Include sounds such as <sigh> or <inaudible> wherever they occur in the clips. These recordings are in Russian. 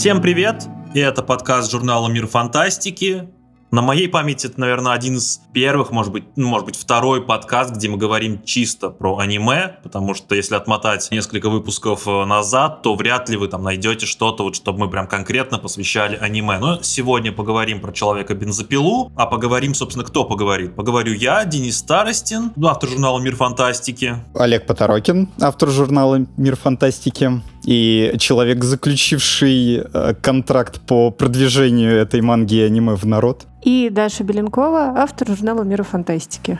Всем привет! И это подкаст журнала «Мир фантастики». На моей памяти это, наверное, один из первых, может быть, ну, может быть, второй подкаст, где мы говорим чисто про аниме, потому что если отмотать несколько выпусков э, назад, то вряд ли вы там найдете что-то, вот, чтобы мы прям конкретно посвящали аниме. Но сегодня поговорим про Человека-бензопилу, а поговорим, собственно, кто поговорит? Поговорю я, Денис Старостин, автор журнала «Мир фантастики». Олег Поторокин, автор журнала «Мир фантастики» и человек, заключивший э, контракт по продвижению этой манги и аниме в народ. И Даша Беленкова, автор журнала «Мира фантастики».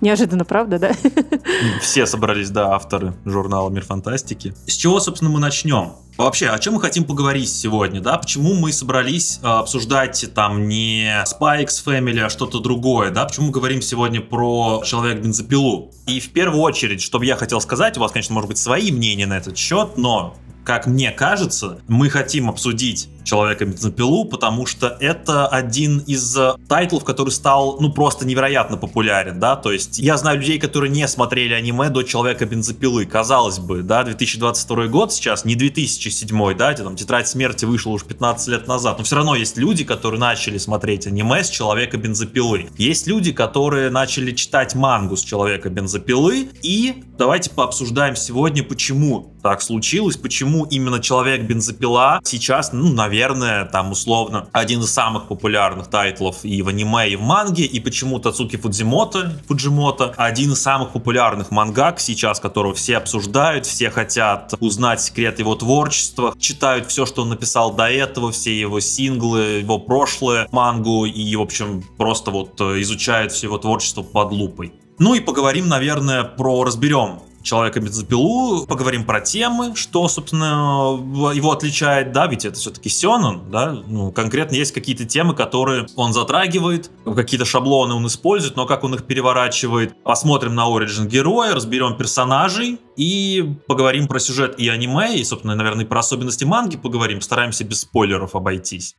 Неожиданно, правда, да? <laughs> Все собрались, да, авторы журнала «Мир фантастики». С чего, собственно, мы начнем? Вообще, о чем мы хотим поговорить сегодня, да? Почему мы собрались э, обсуждать там не X Family, а что-то другое, да? Почему мы говорим сегодня про Человек-бензопилу? И в первую очередь, что бы я хотел сказать, у вас, конечно, может быть свои мнения на этот счет, но как мне кажется, мы хотим обсудить Человека-бензопилу, потому что это один из э, тайтлов, который стал, ну, просто невероятно популярен, да, то есть я знаю людей, которые не смотрели аниме до Человека-бензопилы, казалось бы, да, 2022 год сейчас, не 2007, да, там Тетрадь смерти вышла уже 15 лет назад, но все равно есть люди, которые начали смотреть аниме с Человека-бензопилы. Есть люди, которые начали читать мангу с Человека-бензопилы, и давайте пообсуждаем сегодня, почему так случилось, почему именно Человек-бензопила сейчас, ну, наверное, наверное, там условно один из самых популярных тайтлов и в аниме, и в манге, и почему Тацуки Фудзимото, Фуджимото, один из самых популярных мангак сейчас, которого все обсуждают, все хотят узнать секрет его творчества, читают все, что он написал до этого, все его синглы, его прошлое, мангу, и, в общем, просто вот э, изучают все его творчество под лупой. Ну и поговорим, наверное, про разберем человека бензопилу, поговорим про темы, что, собственно, его отличает, да, ведь это все-таки Сёнэн, да, ну, конкретно есть какие-то темы, которые он затрагивает, какие-то шаблоны он использует, но как он их переворачивает. Посмотрим на оригин героя, разберем персонажей и поговорим про сюжет и аниме, и, собственно, наверное, про особенности манги поговорим, стараемся без спойлеров обойтись.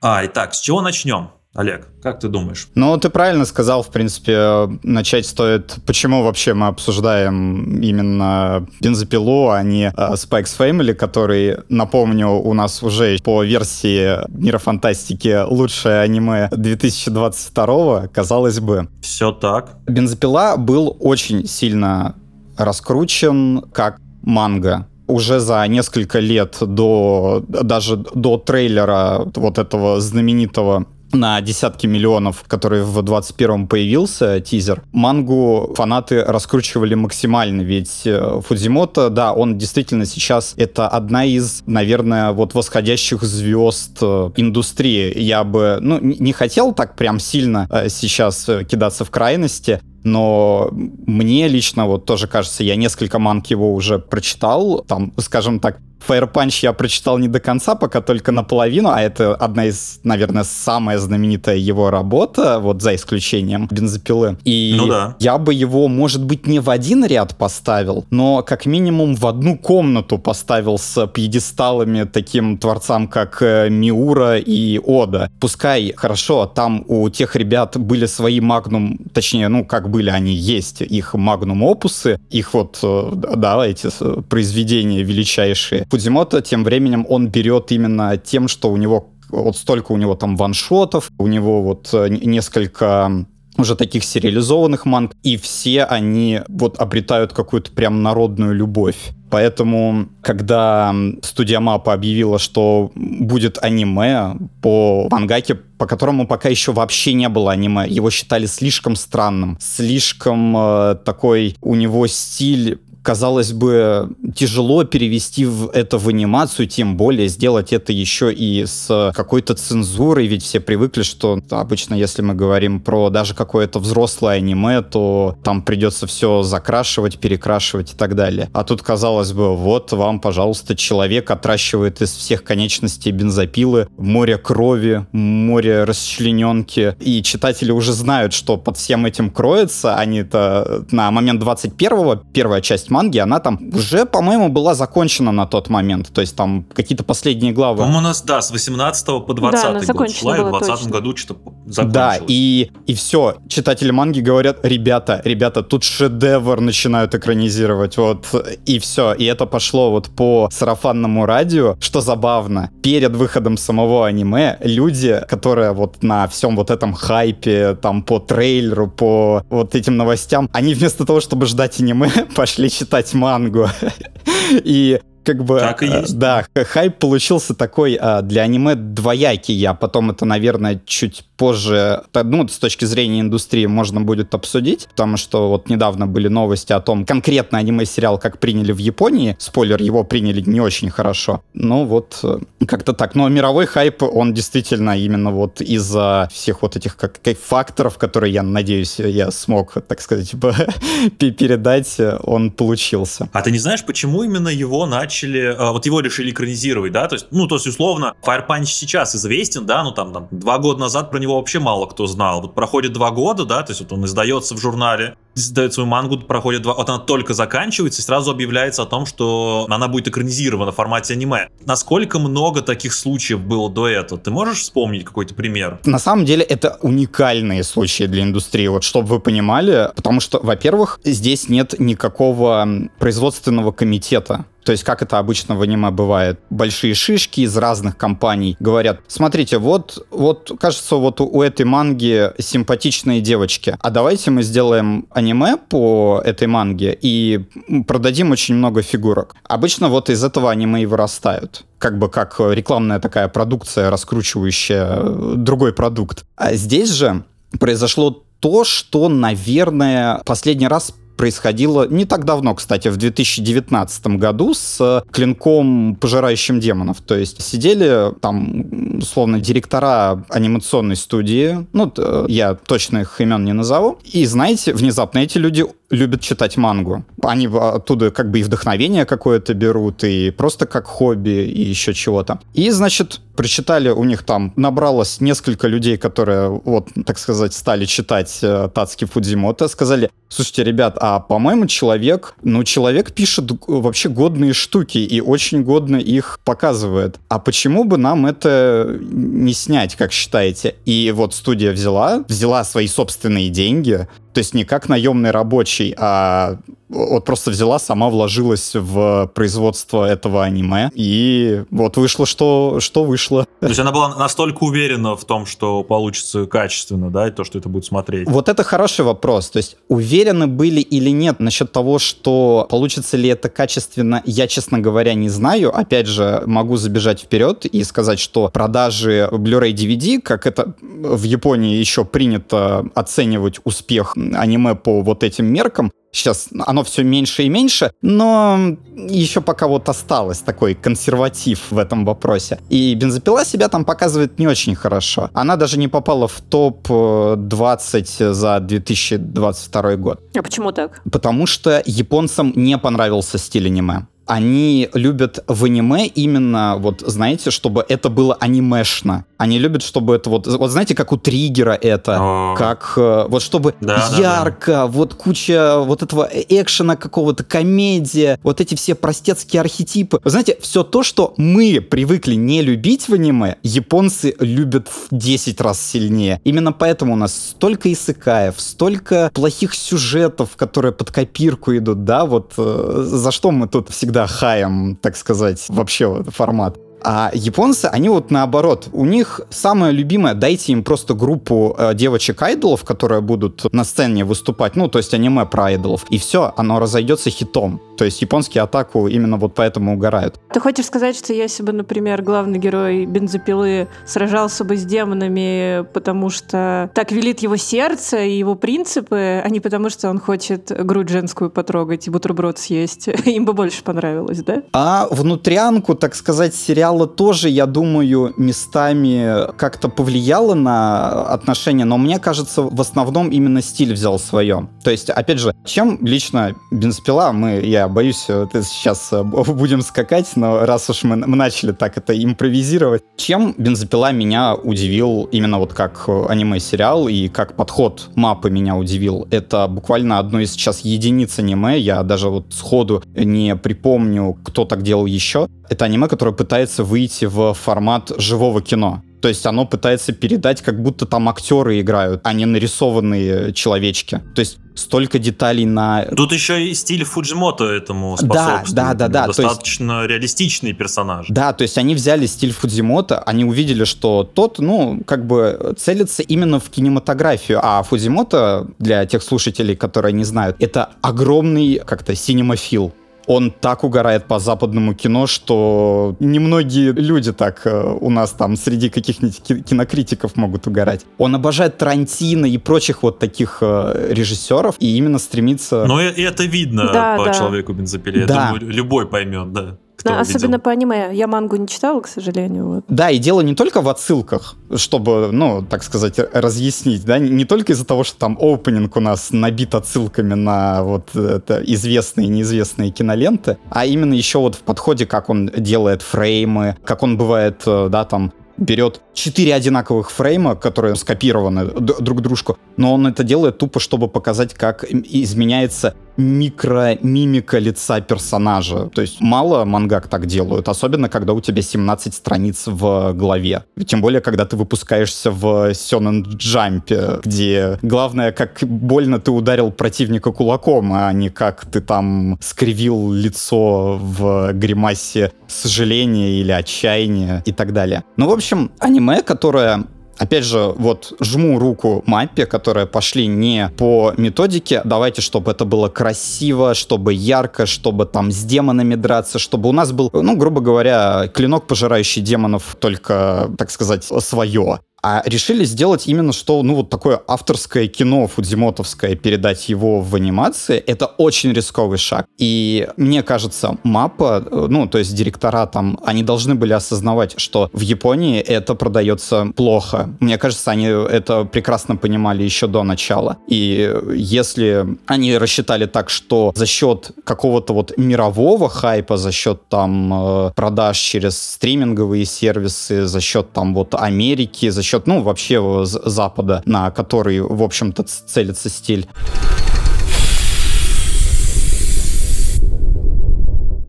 А, итак, с чего начнем? Олег, как ты думаешь? Ну, ты правильно сказал, в принципе, начать стоит, почему вообще мы обсуждаем именно бензопилу, а не uh, Spikes Family, который, напомню, у нас уже по версии Мира Фантастики лучшее аниме 2022, казалось бы. Все так. Бензопила был очень сильно раскручен как манга уже за несколько лет до даже до трейлера вот этого знаменитого на десятки миллионов, который в 21-м появился, тизер, мангу фанаты раскручивали максимально, ведь э, Фудзимото, да, он действительно сейчас это одна из, наверное, вот восходящих звезд э, индустрии. Я бы, ну, не хотел так прям сильно э, сейчас кидаться в крайности, но мне лично вот тоже кажется, я несколько манг его уже прочитал, там, скажем так, Fire Punch я прочитал не до конца, пока только наполовину, а это одна из, наверное, самая знаменитая его работа, вот за исключением бензопилы. И ну да. я бы его, может быть, не в один ряд поставил, но как минимум в одну комнату поставил с пьедесталами таким творцам, как э, Миура и Ода. Пускай, хорошо, там у тех ребят были свои магнум, точнее, ну, как были, они есть, их магнум-опусы, их вот, э, да, эти э, произведения величайшие. Фудзимото тем временем он берет именно тем, что у него вот столько у него там ваншотов, у него вот э, несколько уже таких сериализованных манг, и все они вот обретают какую-то прям народную любовь. Поэтому, когда студия Мапа объявила, что будет аниме по мангаке, по которому пока еще вообще не было аниме, его считали слишком странным, слишком э, такой у него стиль казалось бы, тяжело перевести в это в анимацию, тем более сделать это еще и с какой-то цензурой, ведь все привыкли, что обычно, если мы говорим про даже какое-то взрослое аниме, то там придется все закрашивать, перекрашивать и так далее. А тут, казалось бы, вот вам, пожалуйста, человек отращивает из всех конечностей бензопилы море крови, море расчлененки, и читатели уже знают, что под всем этим кроется, они-то на момент 21-го, первая часть манги, она там уже, по-моему, была закончена на тот момент. То есть там какие-то последние главы. По-моему, у нас, да, с 18 по 20 да, год шла, и в 20 точно. году что-то закончилось. Да, и, и все. Читатели манги говорят, ребята, ребята, тут шедевр начинают экранизировать. Вот, и все. И это пошло вот по сарафанному радио. Что забавно, перед выходом самого аниме люди, которые вот на всем вот этом хайпе, там по трейлеру, по вот этим новостям, они вместо того, чтобы ждать аниме, <laughs> пошли читать мангу. <laughs> И как бы... Так и э, есть. Да, хайп получился такой а, для аниме двоякий. Я потом это, наверное, чуть позже, ну, с точки зрения индустрии можно будет обсудить, потому что вот недавно были новости о том, конкретно аниме-сериал как приняли в Японии. Спойлер, его приняли не очень хорошо. Ну, вот э, как-то так. Но мировой хайп, он действительно именно вот из-за всех вот этих как, как факторов, которые, я надеюсь, я смог, так сказать, <laughs> пе- передать, э, он получился. А ты не знаешь, почему именно его начали, а, вот его решили экранизировать, да? То есть, ну, то есть, условно, Fire Punch сейчас известен, да, ну, там, там, два года назад про него вообще мало кто знал. Вот проходит два года, да, то есть, вот он издается в журнале, издает свою мангу, проходит два, вот она только заканчивается, и сразу объявляется о том, что она будет экранизирована в формате аниме. Насколько много таких случаев было до этого? Ты можешь вспомнить какой-то пример? На самом деле это уникальные случаи для индустрии, вот чтобы вы понимали, потому что, во-первых, здесь нет никакого производственного комитета. То есть, как это обычно в аниме бывает, большие шишки из разных компаний говорят, смотрите, вот, вот кажется, вот у, у этой манги симпатичные девочки, а давайте мы сделаем аниме по этой манге и продадим очень много фигурок. Обычно вот из этого аниме и вырастают как бы как рекламная такая продукция, раскручивающая другой продукт. А здесь же произошло то, что, наверное, последний раз происходило не так давно, кстати, в 2019 году с клинком, пожирающим демонов. То есть сидели там, условно, директора анимационной студии, ну, т- я точно их имен не назову, и, знаете, внезапно эти люди любят читать мангу. Они оттуда как бы и вдохновение какое-то берут, и просто как хобби, и еще чего-то. И, значит, прочитали, у них там набралось несколько людей, которые, вот, так сказать, стали читать э, Тацки Фудзимото, сказали, слушайте, ребят, а по-моему человек, ну, человек пишет вообще годные штуки и очень годно их показывает. А почему бы нам это не снять, как считаете? И вот студия взяла, взяла свои собственные деньги, то есть не как наемный рабочий, а вот просто взяла, сама вложилась в производство этого аниме. И вот вышло, что, что вышло. То есть она была настолько уверена в том, что получится качественно, да, и то, что это будет смотреть. Вот это хороший вопрос. То есть уверены были или нет насчет того, что получится ли это качественно, я, честно говоря, не знаю. Опять же, могу забежать вперед и сказать, что продажи Blu-ray DVD, как это в Японии еще принято оценивать успех аниме по вот этим меркам, Сейчас оно все меньше и меньше, но еще пока вот осталось такой консерватив в этом вопросе. И бензопила себя там показывает не очень хорошо. Она даже не попала в топ-20 за 2022 год. А почему так? Потому что японцам не понравился стиль аниме. Они любят в аниме именно, вот, знаете, чтобы это было анимешно. Они любят, чтобы это вот... Вот знаете, как у Триггера это, О. как... э, Вот чтобы Да, да, ярко, вот куча вот этого экшена какого-то, комедия, вот эти все простецкие архетипы. Вы знаете, все то, что мы привыкли не любить в аниме, японцы любят в 10 раз сильнее. Именно поэтому у нас столько исыкаев, столько плохих сюжетов, которые под копирку идут, да, вот э, за что мы тут всегда хаем, так сказать, вообще формат. А японцы, они вот наоборот, у них самое любимое, дайте им просто группу э, девочек-айдолов, которые будут на сцене выступать, ну, то есть аниме про айдолов, и все, оно разойдется хитом. То есть японские атаку именно вот поэтому угорают. Ты хочешь сказать, что если бы, например, главный герой бензопилы сражался бы с демонами, потому что так велит его сердце и его принципы, а не потому что он хочет грудь женскую потрогать и бутерброд съесть, <laughs> им бы больше понравилось, да? А внутрянку, так сказать, сериала тоже, я думаю, местами как-то повлияло на отношения, но мне кажется, в основном именно стиль взял свое. То есть, опять же, чем лично бензопила, мы, я говоря, боюсь, это сейчас <laughs> будем скакать, но раз уж мы, начали так это импровизировать. Чем «Бензопила» меня удивил именно вот как аниме-сериал и как подход мапы меня удивил? Это буквально одно из сейчас единиц аниме, я даже вот сходу не припомню, кто так делал еще. Это аниме, которое пытается выйти в формат живого кино. То есть оно пытается передать, как будто там актеры играют, а не нарисованные человечки. То есть столько деталей на... Тут еще и стиль Фуджимото этому способствует. Да, да, да, да. Достаточно есть... реалистичный персонаж. Да, то есть они взяли стиль Фудзимото, они увидели, что тот, ну, как бы целится именно в кинематографию, а Фудзимото, для тех слушателей, которые не знают, это огромный как-то синемофил он так угорает по западному кино, что немногие люди так э, у нас там среди каких-нибудь кинокритиков могут угорать. Он обожает Тарантино и прочих вот таких э, режиссеров и именно стремится... Но и это видно да, по да. человеку бензопиле. Да. Я думаю, любой поймет, да кто Особенно по аниме. Я мангу не читала, к сожалению. Вот. Да, и дело не только в отсылках, чтобы, ну, так сказать, разъяснить, да, не только из-за того, что там опенинг у нас набит отсылками на вот это известные и неизвестные киноленты, а именно еще вот в подходе, как он делает фреймы, как он бывает, э, да, там берет четыре одинаковых фрейма, которые скопированы друг дружку, но он это делает тупо, чтобы показать, как изменяется микромимика лица персонажа. То есть мало мангак так делают, особенно когда у тебя 17 страниц в главе. Тем более, когда ты выпускаешься в Сёнэн Джампе, где главное, как больно ты ударил противника кулаком, а не как ты там скривил лицо в гримасе сожаления или отчаяния и так далее. Ну, в общем, аниме, которое Опять же, вот жму руку маппе, которые пошли не по методике. Давайте, чтобы это было красиво, чтобы ярко, чтобы там с демонами драться, чтобы у нас был, ну, грубо говоря, клинок, пожирающий демонов, только, так сказать, свое а решили сделать именно что, ну, вот такое авторское кино фудзимотовское, передать его в анимации, это очень рисковый шаг. И мне кажется, мапа, ну, то есть директора там, они должны были осознавать, что в Японии это продается плохо. Мне кажется, они это прекрасно понимали еще до начала. И если они рассчитали так, что за счет какого-то вот мирового хайпа, за счет там э, продаж через стриминговые сервисы, за счет там вот Америки, за счет счет, ну, вообще Запада, на который, в общем-то, целится стиль.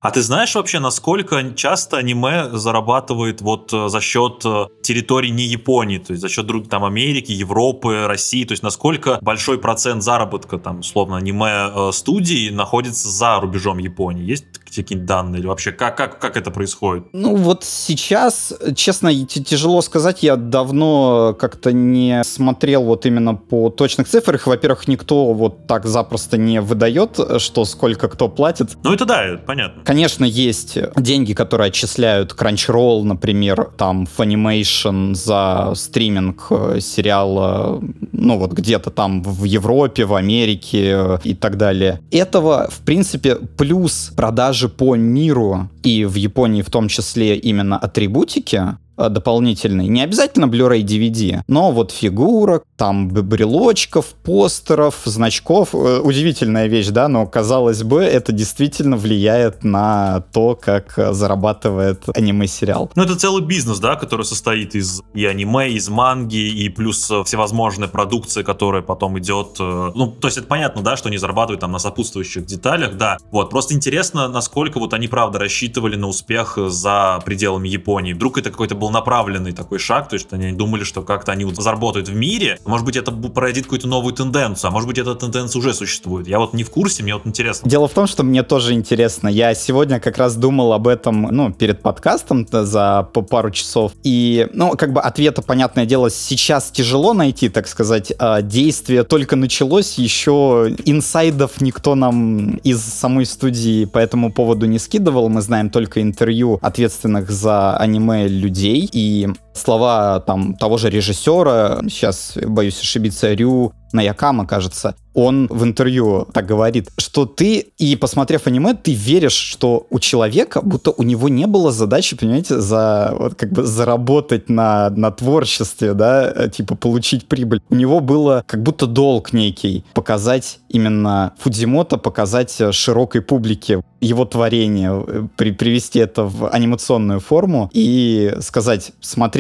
А ты знаешь вообще, насколько часто аниме зарабатывает вот э, за счет э, территорий не Японии, то есть за счет других там Америки, Европы, России, то есть насколько большой процент заработка там, условно, аниме-студии э, находится за рубежом Японии? Есть какие-нибудь данные или вообще как, как, как это происходит? Ну вот сейчас, честно, тяжело сказать, я давно как-то не смотрел вот именно по точных цифрах. Во-первых, никто вот так запросто не выдает, что сколько кто платит. Ну это да, понятно Конечно, есть деньги, которые отчисляют Crunchyroll, например, там Funimation за стриминг э, сериала, ну вот где-то там в Европе, в Америке э, и так далее. Этого, в принципе, плюс продажи по миру и в Японии в том числе именно атрибутики, дополнительный. Не обязательно Blu-ray DVD, но вот фигурок, там брелочков, постеров, значков. Э, удивительная вещь, да, но казалось бы, это действительно влияет на то, как зарабатывает аниме-сериал. Ну, это целый бизнес, да, который состоит из и аниме, из манги, и плюс э, всевозможная продукция, которая потом идет. Ну, то есть это понятно, да, что они зарабатывают там на сопутствующих деталях, да. Вот, просто интересно, насколько вот они, правда, рассчитывали на успех за пределами Японии. Вдруг это какой-то был направленный такой шаг, то есть они думали, что как-то они вот заработают в мире, может быть, это породит какую-то новую тенденцию, а может быть, эта тенденция уже существует. Я вот не в курсе, мне вот интересно. Дело в том, что мне тоже интересно. Я сегодня как раз думал об этом, ну, перед подкастом за пару часов, и, ну, как бы ответа, понятное дело, сейчас тяжело найти, так сказать, а действие только началось, еще инсайдов никто нам из самой студии по этому поводу не скидывал, мы знаем только интервью ответственных за аниме людей, людей, и слова там того же режиссера, сейчас боюсь ошибиться, Рю Наякама, кажется, он в интервью так говорит, что ты, и посмотрев аниме, ты веришь, что у человека, будто у него не было задачи, понимаете, за, вот как бы заработать на, на творчестве, да, типа получить прибыль. У него было как будто долг некий показать именно Фудзимото, показать широкой публике его творение, при, привести это в анимационную форму и сказать,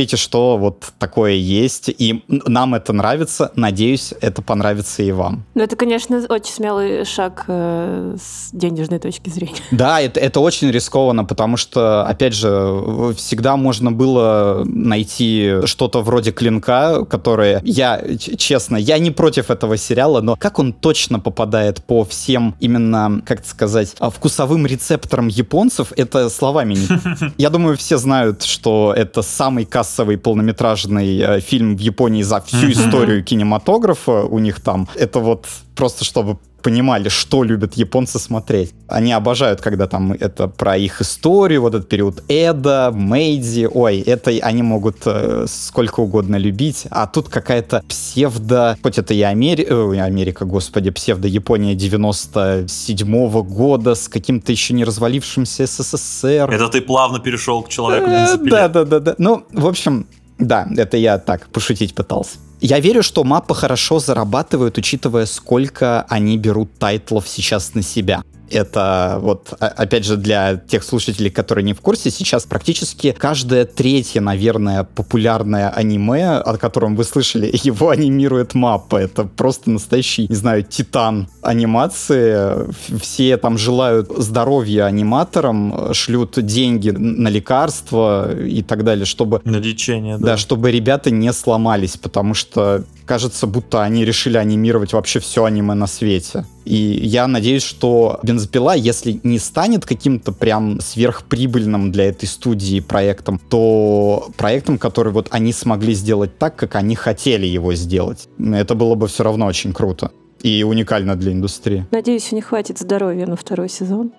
смотрите, что вот такое есть, и нам это нравится, надеюсь, это понравится и вам. Ну, это, конечно, очень смелый шаг э, с денежной точки зрения. <laughs> Да, это, это очень рискованно, потому что, опять же, всегда можно было найти что-то вроде клинка, которое я, честно, я не против этого сериала, но как он точно попадает по всем именно, как сказать, вкусовым вкусовым рецептором японцев это словами не... <laughs> Я думаю, все знают, что это самый кассовый полнометражный э, фильм в Японии за всю историю кинематографа у них там. Это вот просто чтобы понимали, что любят японцы смотреть. Они обожают, когда там это про их историю, вот этот период Эда, Мэйдзи, ой, это они могут э, сколько угодно любить, а тут какая-то псевдо, хоть это и Амери... э, Америка, господи, псевдо-Япония 97-го года с каким-то еще не развалившимся СССР. Это ты плавно перешел к человеку э, Да, да, да, да. Ну, в общем, да, это я так пошутить пытался. Я верю, что мапы хорошо зарабатывают, учитывая, сколько они берут тайтлов сейчас на себя это вот, опять же, для тех слушателей, которые не в курсе, сейчас практически каждое третье, наверное, популярное аниме, о котором вы слышали, <laughs> его анимирует маппа. Это просто настоящий, не знаю, титан анимации. Все там желают здоровья аниматорам, шлют деньги на лекарства и так далее, чтобы... На лечение, да. Да, чтобы ребята не сломались, потому что кажется, будто они решили анимировать вообще все аниме на свете. И я надеюсь, что бензопила, если не станет каким-то прям сверхприбыльным для этой студии проектом, то проектом, который вот они смогли сделать так, как они хотели его сделать. Это было бы все равно очень круто и уникально для индустрии. Надеюсь, у них хватит здоровья на второй сезон.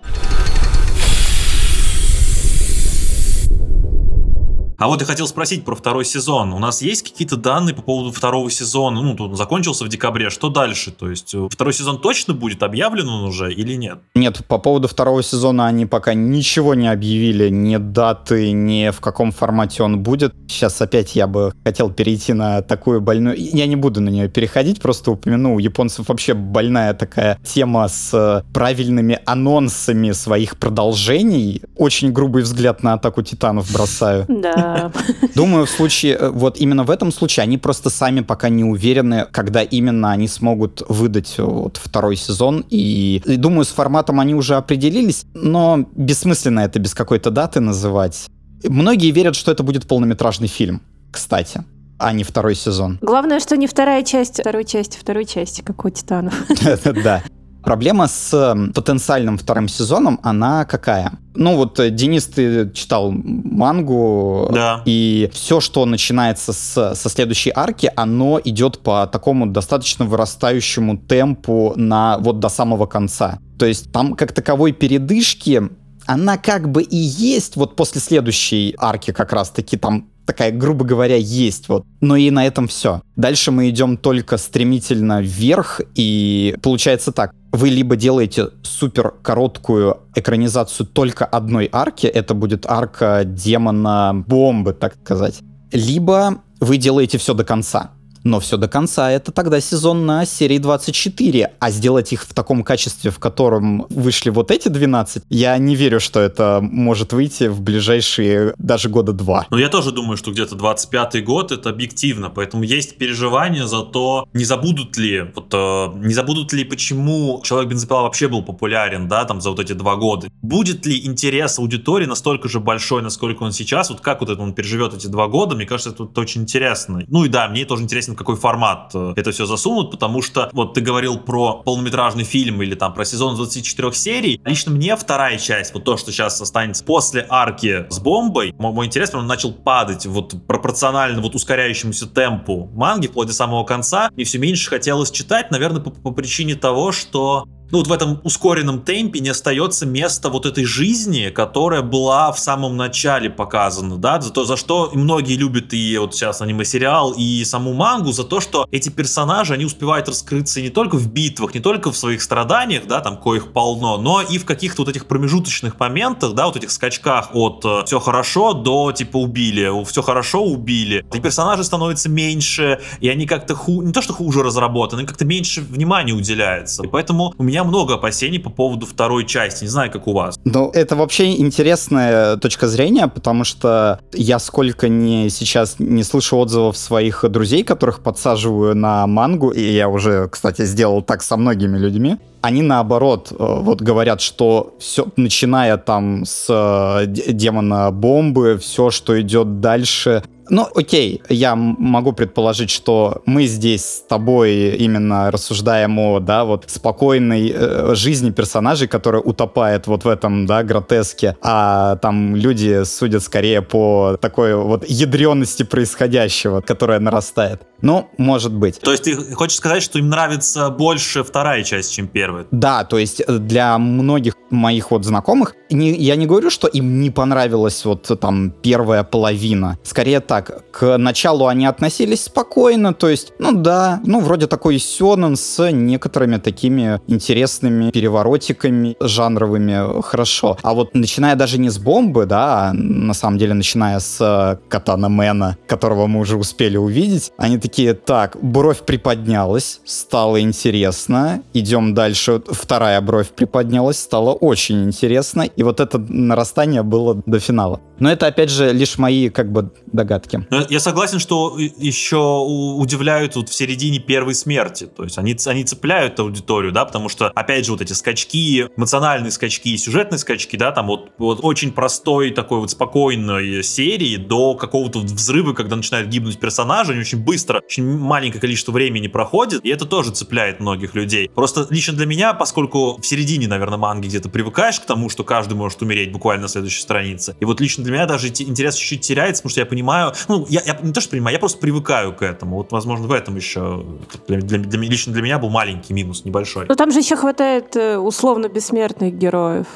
А вот я хотел спросить про второй сезон. У нас есть какие-то данные по поводу второго сезона? Ну, тут закончился в декабре. Что дальше? То есть э, второй сезон точно будет объявлен он уже или нет? Нет, по поводу второго сезона они пока ничего не объявили, ни даты, ни в каком формате он будет. Сейчас опять я бы хотел перейти на такую больную... Я не буду на нее переходить, просто упомяну. У японцев вообще больная такая тема с э, правильными анонсами своих продолжений. Очень грубый взгляд на атаку титанов бросаю. Да. <laughs> Думаю, в случае, э, вот именно в этом случае они просто сами пока не уверены, когда именно они смогут выдать э, вот второй сезон. И, и думаю, с форматом они уже определились, но бессмысленно это без какой-то даты называть. Многие верят, что это будет полнометражный фильм, кстати а не второй сезон. Главное, что не вторая часть второй части второй части, как у Титанов. <laughs> Да. Проблема с потенциальным вторым сезоном, она какая? Ну вот, э, Денис, ты читал мангу, да. и все, что начинается с, со следующей арки, оно идет по такому достаточно вырастающему темпу на вот до самого конца. То есть там как таковой передышки она как бы и есть вот после следующей арки как раз-таки там такая, грубо говоря, есть вот. Но и на этом все. Дальше мы идем только стремительно вверх, и получается так. Вы либо делаете супер короткую экранизацию только одной арки, это будет арка демона бомбы, так сказать. Либо вы делаете все до конца. Но все до конца это тогда сезон на серии 24, а сделать их в таком качестве, в котором вышли вот эти 12, я не верю, что это может выйти в ближайшие даже года два. Ну, я тоже думаю, что где-то 25-й год это объективно, поэтому есть переживания за то, не забудут ли, вот, э, не забудут ли, почему Человек бензопила вообще был популярен, да, там за вот эти два года. Будет ли интерес аудитории настолько же большой, насколько он сейчас, вот как вот это он переживет эти два года, мне кажется, это очень интересно. Ну и да, мне тоже интересен в какой формат э, это все засунут, потому что вот ты говорил про полнометражный фильм или там про сезон 24 серий. Лично мне вторая часть, вот то, что сейчас останется после арки с бомбой, мой, мой интерес прям начал падать вот пропорционально вот ускоряющемуся темпу манги вплоть до самого конца, и все меньше хотелось читать, наверное, по, по причине того, что ну, вот в этом ускоренном темпе не остается места вот этой жизни, которая была в самом начале показана, да, за то, за что многие любят и вот сейчас аниме-сериал, и саму мангу, за то, что эти персонажи, они успевают раскрыться не только в битвах, не только в своих страданиях, да, там, коих полно, но и в каких-то вот этих промежуточных моментах, да, вот этих скачках от э, все хорошо до, типа, убили, все хорошо, убили. И персонажи становятся меньше, и они как-то ху... не то, что хуже разработаны, как-то меньше внимания уделяется. И поэтому у меня много опасений по поводу второй части. Не знаю, как у вас. Ну, это вообще интересная точка зрения, потому что я сколько не сейчас не слышу отзывов своих друзей, которых подсаживаю на мангу, и я уже, кстати, сделал так со многими людьми, они наоборот э, вот говорят, что все, начиная там с э, демона бомбы, все, что идет дальше, ну, окей, я могу предположить, что мы здесь с тобой именно рассуждаем о, да, вот спокойной э, жизни персонажей, которая утопает вот в этом, да, гротеске, а там люди судят скорее по такой вот ядренности происходящего, которая нарастает. Ну, может быть. То есть ты хочешь сказать, что им нравится больше вторая часть, чем первая? Да, то есть для многих моих вот знакомых, не, я не говорю, что им не понравилась вот там первая половина. Скорее так, так, к началу они относились спокойно, то есть, ну да, ну вроде такой сёнэн с некоторыми такими интересными переворотиками жанровыми, хорошо. А вот начиная даже не с бомбы, да, а на самом деле начиная с Катана Мэна, которого мы уже успели увидеть, они такие, так, бровь приподнялась, стало интересно, идем дальше, вторая бровь приподнялась, стало очень интересно, и вот это нарастание было до финала. Но это, опять же, лишь мои, как бы, догадки. Я согласен, что еще удивляют вот в середине первой смерти. То есть они, они цепляют аудиторию, да, потому что, опять же, вот эти скачки, эмоциональные скачки и сюжетные скачки, да, там вот, вот очень простой такой вот спокойной серии до какого-то взрыва, когда начинают гибнуть персонажи, они очень быстро, очень маленькое количество времени проходит, и это тоже цепляет многих людей. Просто лично для меня, поскольку в середине, наверное, манги где-то привыкаешь к тому, что каждый может умереть буквально на следующей странице, и вот лично для меня даже интерес чуть-чуть теряется, потому что я понимаю, ну, я, я не то, что понимаю, я просто привыкаю к этому. Вот, возможно, в этом еще для, для, для, лично для меня был маленький минус, небольшой. Но там же еще хватает э, условно бессмертных героев.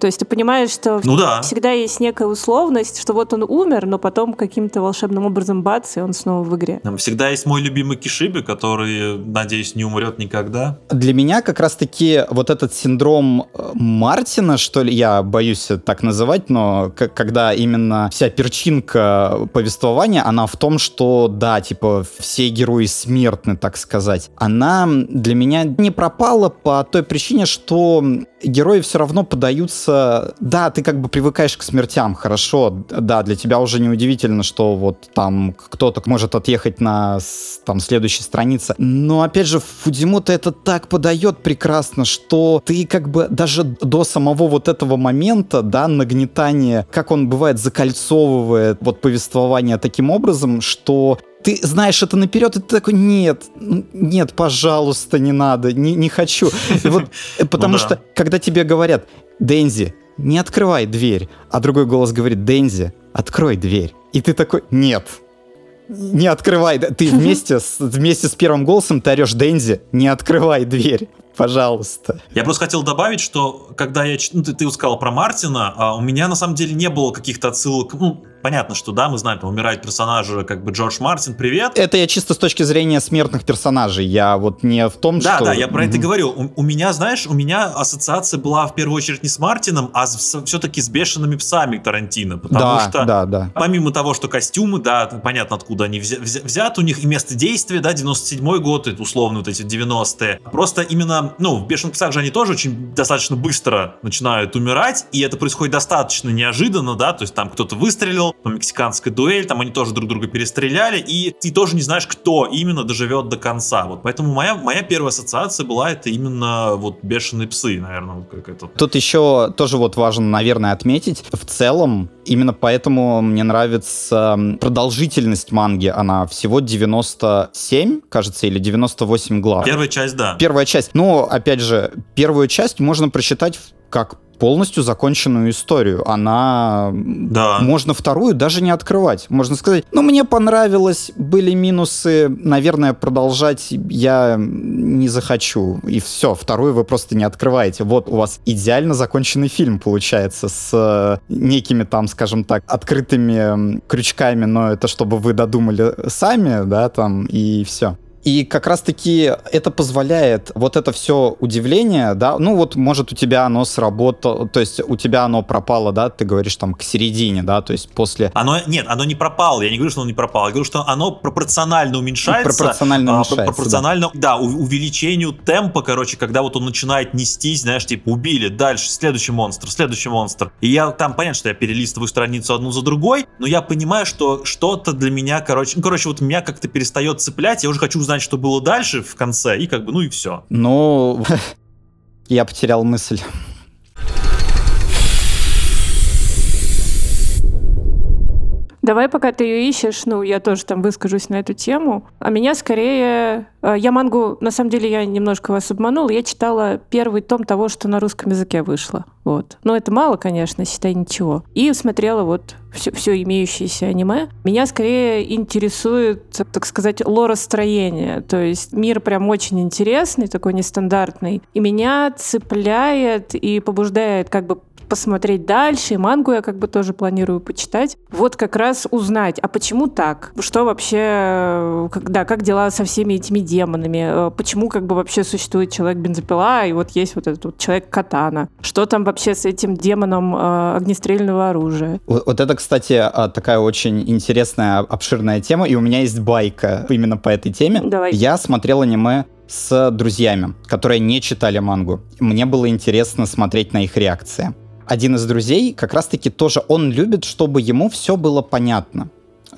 То есть ты понимаешь, что ну, да. всегда есть некая условность, что вот он умер, но потом каким-то волшебным образом бац, и он снова в игре. Там всегда есть мой любимый Кишиби, который, надеюсь, не умрет никогда. Для меня как раз-таки вот этот синдром э, Мартина, что ли, я боюсь так называть, но когда именно вся перчинка повествования, она в том, что, да, типа, все герои смертны, так сказать. Она для меня не пропала по той причине, что герои все равно подаются... Да, ты как бы привыкаешь к смертям, хорошо, да, для тебя уже не удивительно, что вот там кто-то может отъехать на там следующей странице. Но опять же, Фудзимото это так подает прекрасно, что ты как бы даже до самого вот этого момента, да, нагнетания, как он бывает закольцовывает вот повествование таким образом, что ты знаешь это наперед, и ты такой, нет, нет, пожалуйста, не надо, не, не хочу. Вот, <laughs> потому ну, да. что, когда тебе говорят, Дензи, не открывай дверь, а другой голос говорит, Дензи, открой дверь. И ты такой, нет, не открывай. Ты <laughs> вместе с, вместе с первым голосом ты орешь, Дензи, не открывай дверь пожалуйста. Я просто хотел добавить, что когда я... Ну, ты, ты сказал про Мартина, а у меня на самом деле не было каких-то отсылок... Ну, понятно, что да, мы знаем, там умирает персонажи, как бы Джордж Мартин, привет. Это я чисто с точки зрения смертных персонажей, я вот не в том, да, что... Да, да, я про mm-hmm. это говорю. У, у меня, знаешь, у меня ассоциация была в первую очередь не с Мартином, а с, все-таки с бешеными псами Тарантино, потому да, что да, да. помимо того, что костюмы, да, понятно, откуда они взя- взя- взяты, у них и место действия, да, 97-й год, это условно вот эти 90-е. Просто именно ну, в «Бешеных псах» же они тоже очень достаточно быстро начинают умирать, и это происходит достаточно неожиданно, да, то есть там кто-то выстрелил, мексиканская дуэль, там они тоже друг друга перестреляли, и ты тоже не знаешь, кто именно доживет до конца, вот, поэтому моя, моя первая ассоциация была это именно вот «Бешеные псы», наверное, вот как это. Тут еще тоже вот важно, наверное, отметить, в целом, именно поэтому мне нравится продолжительность манги, она всего 97, кажется, или 98 глав. Первая часть, да. Первая часть, но, опять же, первую часть можно просчитать как полностью законченную историю. Она... Да. Можно вторую даже не открывать. Можно сказать, ну, мне понравилось, были минусы, наверное, продолжать я не захочу. И все, вторую вы просто не открываете. Вот у вас идеально законченный фильм получается с э, некими там, скажем так, открытыми крючками, но это чтобы вы додумали сами, да, там, и все. И как раз-таки это позволяет вот это все удивление, да, ну вот может у тебя оно сработало, то есть у тебя оно пропало, да, ты говоришь там к середине, да, то есть после... Оно, нет, оно не пропало, я не говорю, что оно не пропало, я говорю, что оно пропорционально уменьшается. Пропорционально уменьшается, а, Пропорционально, да, да увеличению темпа, короче, когда вот он начинает нестись, знаешь, типа убили, дальше, следующий монстр, следующий монстр. И я там, понятно, что я перелистываю страницу одну за другой, но я понимаю, что что-то для меня, короче, ну, короче, вот меня как-то перестает цеплять, я уже хочу узнать, что было дальше в конце, и как бы, ну и все. Ну, <laughs> я потерял мысль. Давай, пока ты ее ищешь, ну, я тоже там выскажусь на эту тему. А меня скорее... Э, я мангу, на самом деле, я немножко вас обманула. Я читала первый том того, что на русском языке вышло. Вот. Но это мало, конечно, считай ничего. И смотрела вот все, все имеющееся аниме. Меня скорее интересует, так сказать, лоростроение. То есть мир прям очень интересный, такой нестандартный. И меня цепляет и побуждает как бы посмотреть дальше, и мангу я как бы тоже планирую почитать. Вот как раз узнать, а почему так? Что вообще, да, как дела со всеми этими демонами? Э, почему как бы вообще существует человек-бензопила, и вот есть вот этот вот человек-катана? Что там вообще с этим демоном э, огнестрельного оружия? Вот, вот это, кстати, а, такая очень интересная, обширная тема, и у меня есть байка именно по этой теме. Давай. Я смотрел аниме с друзьями, которые не читали мангу. Мне было интересно смотреть на их реакции один из друзей как раз-таки тоже, он любит, чтобы ему все было понятно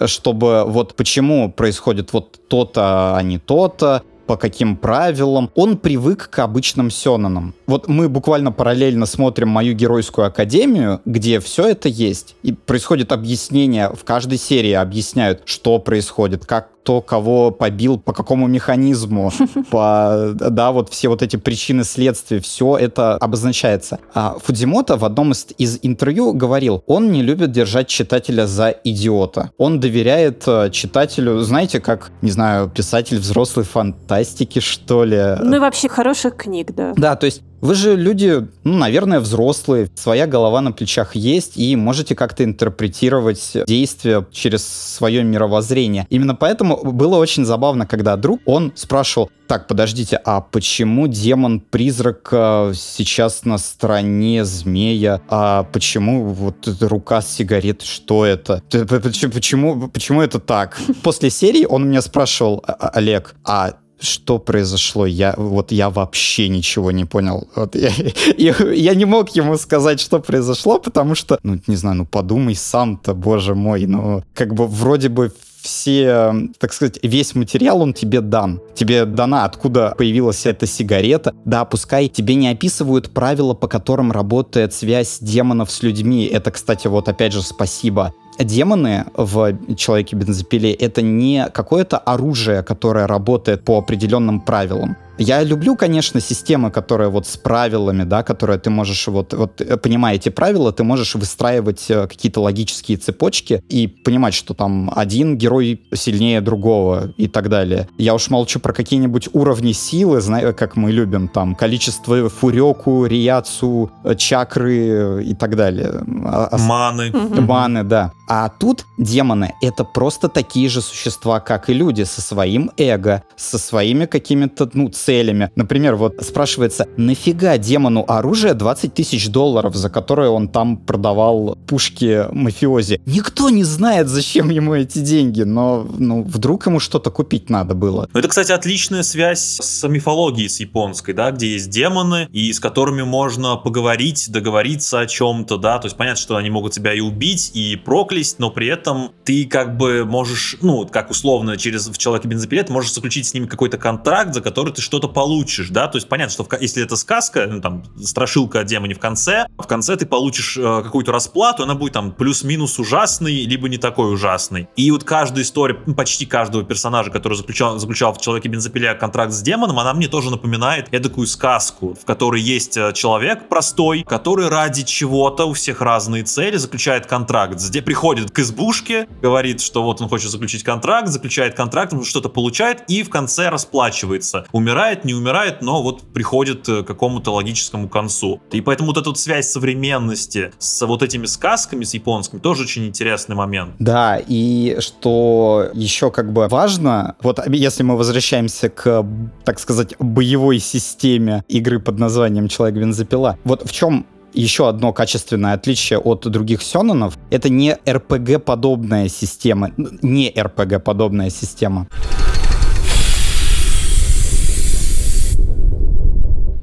чтобы вот почему происходит вот то-то, а не то-то, по каким правилам. Он привык к обычным сёнонам. Вот мы буквально параллельно смотрим мою геройскую академию, где все это есть. И происходит объяснение, в каждой серии объясняют, что происходит, как кто кого побил, по какому механизму, <laughs> по, да, вот все вот эти причины следствия, все это обозначается. А Фудзимото в одном из, из интервью говорил, он не любит держать читателя за идиота. Он доверяет э, читателю, знаете, как, не знаю, писатель взрослой фантастики, что ли. Ну и вообще хороших книг, да. Да, то есть вы же люди, ну, наверное, взрослые, своя голова на плечах есть, и можете как-то интерпретировать действия через свое мировоззрение. Именно поэтому было очень забавно, когда друг, он спрашивал, так, подождите, а почему демон-призрак сейчас на стороне змея? А почему вот эта рука с сигарет, что это? Почему, почему это так? После серии он меня спрашивал, «А, а, Олег, а что произошло, я вот я вообще ничего не понял. Вот я, <laughs> я, я не мог ему сказать, что произошло, потому что, ну, не знаю, ну подумай сам-то, боже мой, ну, как бы вроде бы все, так сказать, весь материал, он тебе дан. Тебе дана, откуда появилась эта сигарета. Да, пускай тебе не описывают правила, по которым работает связь демонов с людьми. Это, кстати, вот опять же спасибо демоны в Человеке-бензопиле — это не какое-то оружие, которое работает по определенным правилам. Я люблю, конечно, системы, которые вот с правилами, да, которые ты можешь, вот, вот э, понимая эти правила, ты можешь выстраивать э, какие-то логические цепочки и понимать, что там один герой сильнее другого и так далее. Я уж молчу про какие-нибудь уровни силы, знаю, как мы любим, там, количество фурёку, риацу, э, чакры и так далее. А, а Маны. Маны, да. А тут демоны — это просто такие же существа, как и люди, со своим эго, со своими какими-то, ну, целями. Например, вот спрашивается, нафига демону оружие 20 тысяч долларов, за которое он там продавал пушки мафиози? Никто не знает, зачем ему эти деньги, но ну, вдруг ему что-то купить надо было. Ну, это, кстати, отличная связь с мифологией, с японской, да, где есть демоны, и с которыми можно поговорить, договориться о чем-то, да, то есть понятно, что они могут тебя и убить, и проклясть, но при этом ты как бы можешь, ну, как условно через в человеке бензопиле, ты можешь заключить с ними какой-то контракт, за который ты что что-то получишь, да, то есть понятно, что в, если это сказка, ну, там, страшилка о демоне в конце, в конце ты получишь э, какую-то расплату, она будет там плюс-минус ужасный, либо не такой ужасный. И вот каждая история, ну, почти каждого персонажа, который заключал, заключал в Человеке бензопиле контракт с демоном, она мне тоже напоминает эдакую сказку, в которой есть э, человек простой, который ради чего-то, у всех разные цели, заключает контракт, где приходит к избушке, говорит, что вот он хочет заключить контракт, заключает контракт, что-то получает и в конце расплачивается. Умирает, не умирает, но вот приходит э, к какому-то логическому концу. И поэтому вот эта вот связь современности с вот этими сказками, с японскими, тоже очень интересный момент. Да, и что еще как бы важно, вот если мы возвращаемся к, так сказать, боевой системе игры под названием «Человек-бензопила», вот в чем еще одно качественное отличие от других сёнонов — это не RPG-подобная система, не RPG-подобная система.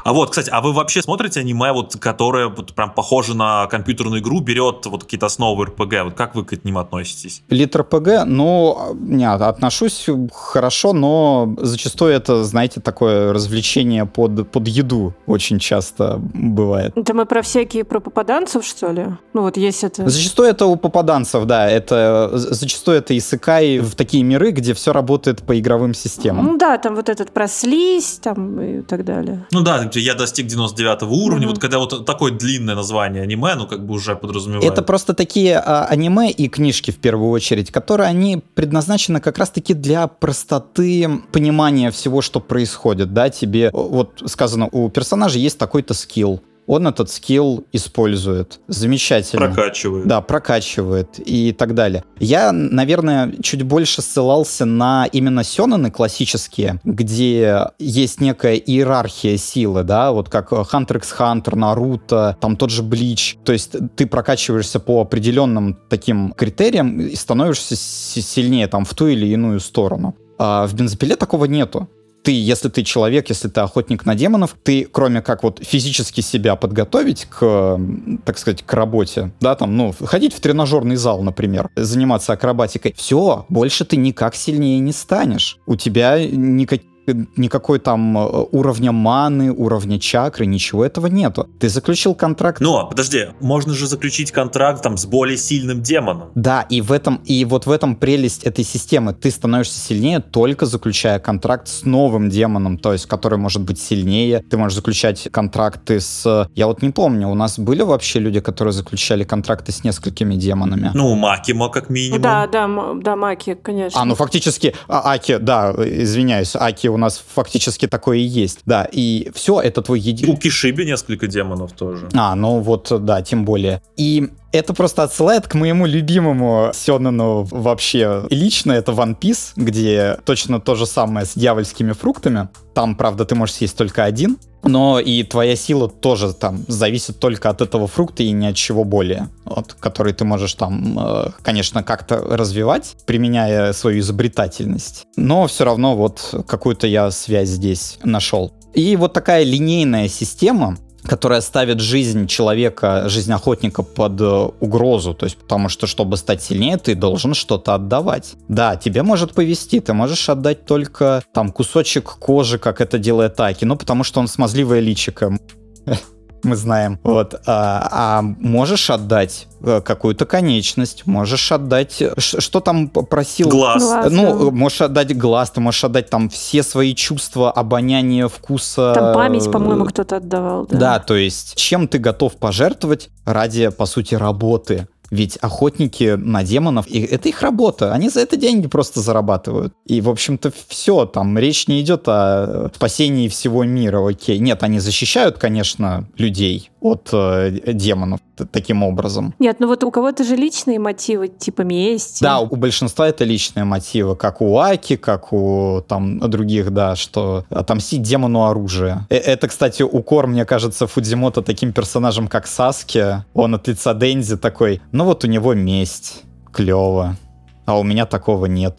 А вот, кстати, а вы вообще смотрите аниме, вот, которое вот прям похоже на компьютерную игру, берет вот какие-то основы РПГ? Вот как вы к ним относитесь? Лит РПГ, ну, нет, отношусь хорошо, но зачастую это, знаете, такое развлечение под, под еду очень часто бывает. Это мы про всякие, про попаданцев, что ли? Ну вот есть это... Зачастую это у попаданцев, да, это зачастую это исыкай в такие миры, где все работает по игровым системам. Ну да, там вот этот прослись, там и так далее. Ну да, я достиг 99 уровня, mm-hmm. вот когда вот такое длинное название аниме, ну как бы уже подразумевает. Это просто такие а, аниме и книжки в первую очередь, которые они предназначены как раз-таки для простоты понимания всего, что происходит, да, тебе вот сказано, у персонажа есть такой-то скилл, он этот скилл использует. Замечательно. Прокачивает. Да, прокачивает и так далее. Я, наверное, чуть больше ссылался на именно сёнэны классические, где есть некая иерархия силы, да, вот как Hunter x Hunter, Наруто, там тот же Блич. То есть ты прокачиваешься по определенным таким критериям и становишься сильнее там в ту или иную сторону. А в бензопиле такого нету ты, если ты человек, если ты охотник на демонов, ты, кроме как вот физически себя подготовить к, так сказать, к работе, да, там, ну, ходить в тренажерный зал, например, заниматься акробатикой, все, больше ты никак сильнее не станешь. У тебя никаких никакой там э, уровня маны, уровня чакры, ничего этого нету. Ты заключил контракт. Но, подожди, можно же заключить контракт там с более сильным демоном. Да, и в этом, и вот в этом прелесть этой системы. Ты становишься сильнее только заключая контракт с новым демоном, то есть который может быть сильнее. Ты можешь заключать контракты с... Я вот не помню, у нас были вообще люди, которые заключали контракты с несколькими демонами? Ну, Макимо как минимум. Да, да, да, Маки, конечно. А, ну фактически, а, Аки, да, извиняюсь, Аки у нас фактически такое и есть. Да, и все, это твой единый... У Кишиби несколько демонов тоже. А, ну вот, да, тем более. И это просто отсылает к моему любимому Сёнэну вообще лично, это One Piece, где точно то же самое с дьявольскими фруктами. Там, правда, ты можешь съесть только один, но и твоя сила тоже там зависит только от этого фрукта и ни от чего более, вот, который ты можешь там, э, конечно, как-то развивать, применяя свою изобретательность. Но все равно вот какую-то я связь здесь нашел. И вот такая линейная система, которая ставит жизнь человека, жизнь охотника под э, угрозу. То есть, потому что, чтобы стать сильнее, ты должен что-то отдавать. Да, тебе может повести, ты можешь отдать только там кусочек кожи, как это делает Аки, ну, потому что он смазливое личико <laughs> мы знаем. Вот. А, а можешь отдать э, какую-то конечность, можешь отдать... Что там просил? Глаз. глаз ну, да. можешь отдать глаз, ты можешь отдать там все свои чувства, обоняния, вкуса. Там память, по-моему, кто-то отдавал. Да. да, то есть чем ты готов пожертвовать ради, по сути, работы ведь охотники на демонов, и это их работа. Они за это деньги просто зарабатывают. И, в общем-то, все. Там речь не идет о спасении всего мира, окей. Нет, они защищают, конечно, людей от э, демонов таким образом. Нет, ну вот у кого-то же личные мотивы, типа месть. Да, у большинства это личные мотивы, как у Аки, как у там других, да, что отомстить демону оружие. Э, это, кстати, укор, мне кажется, Фудзимото таким персонажем, как Саски. Он от лица Дензи такой, ну вот у него месть, клево. А у меня такого нет.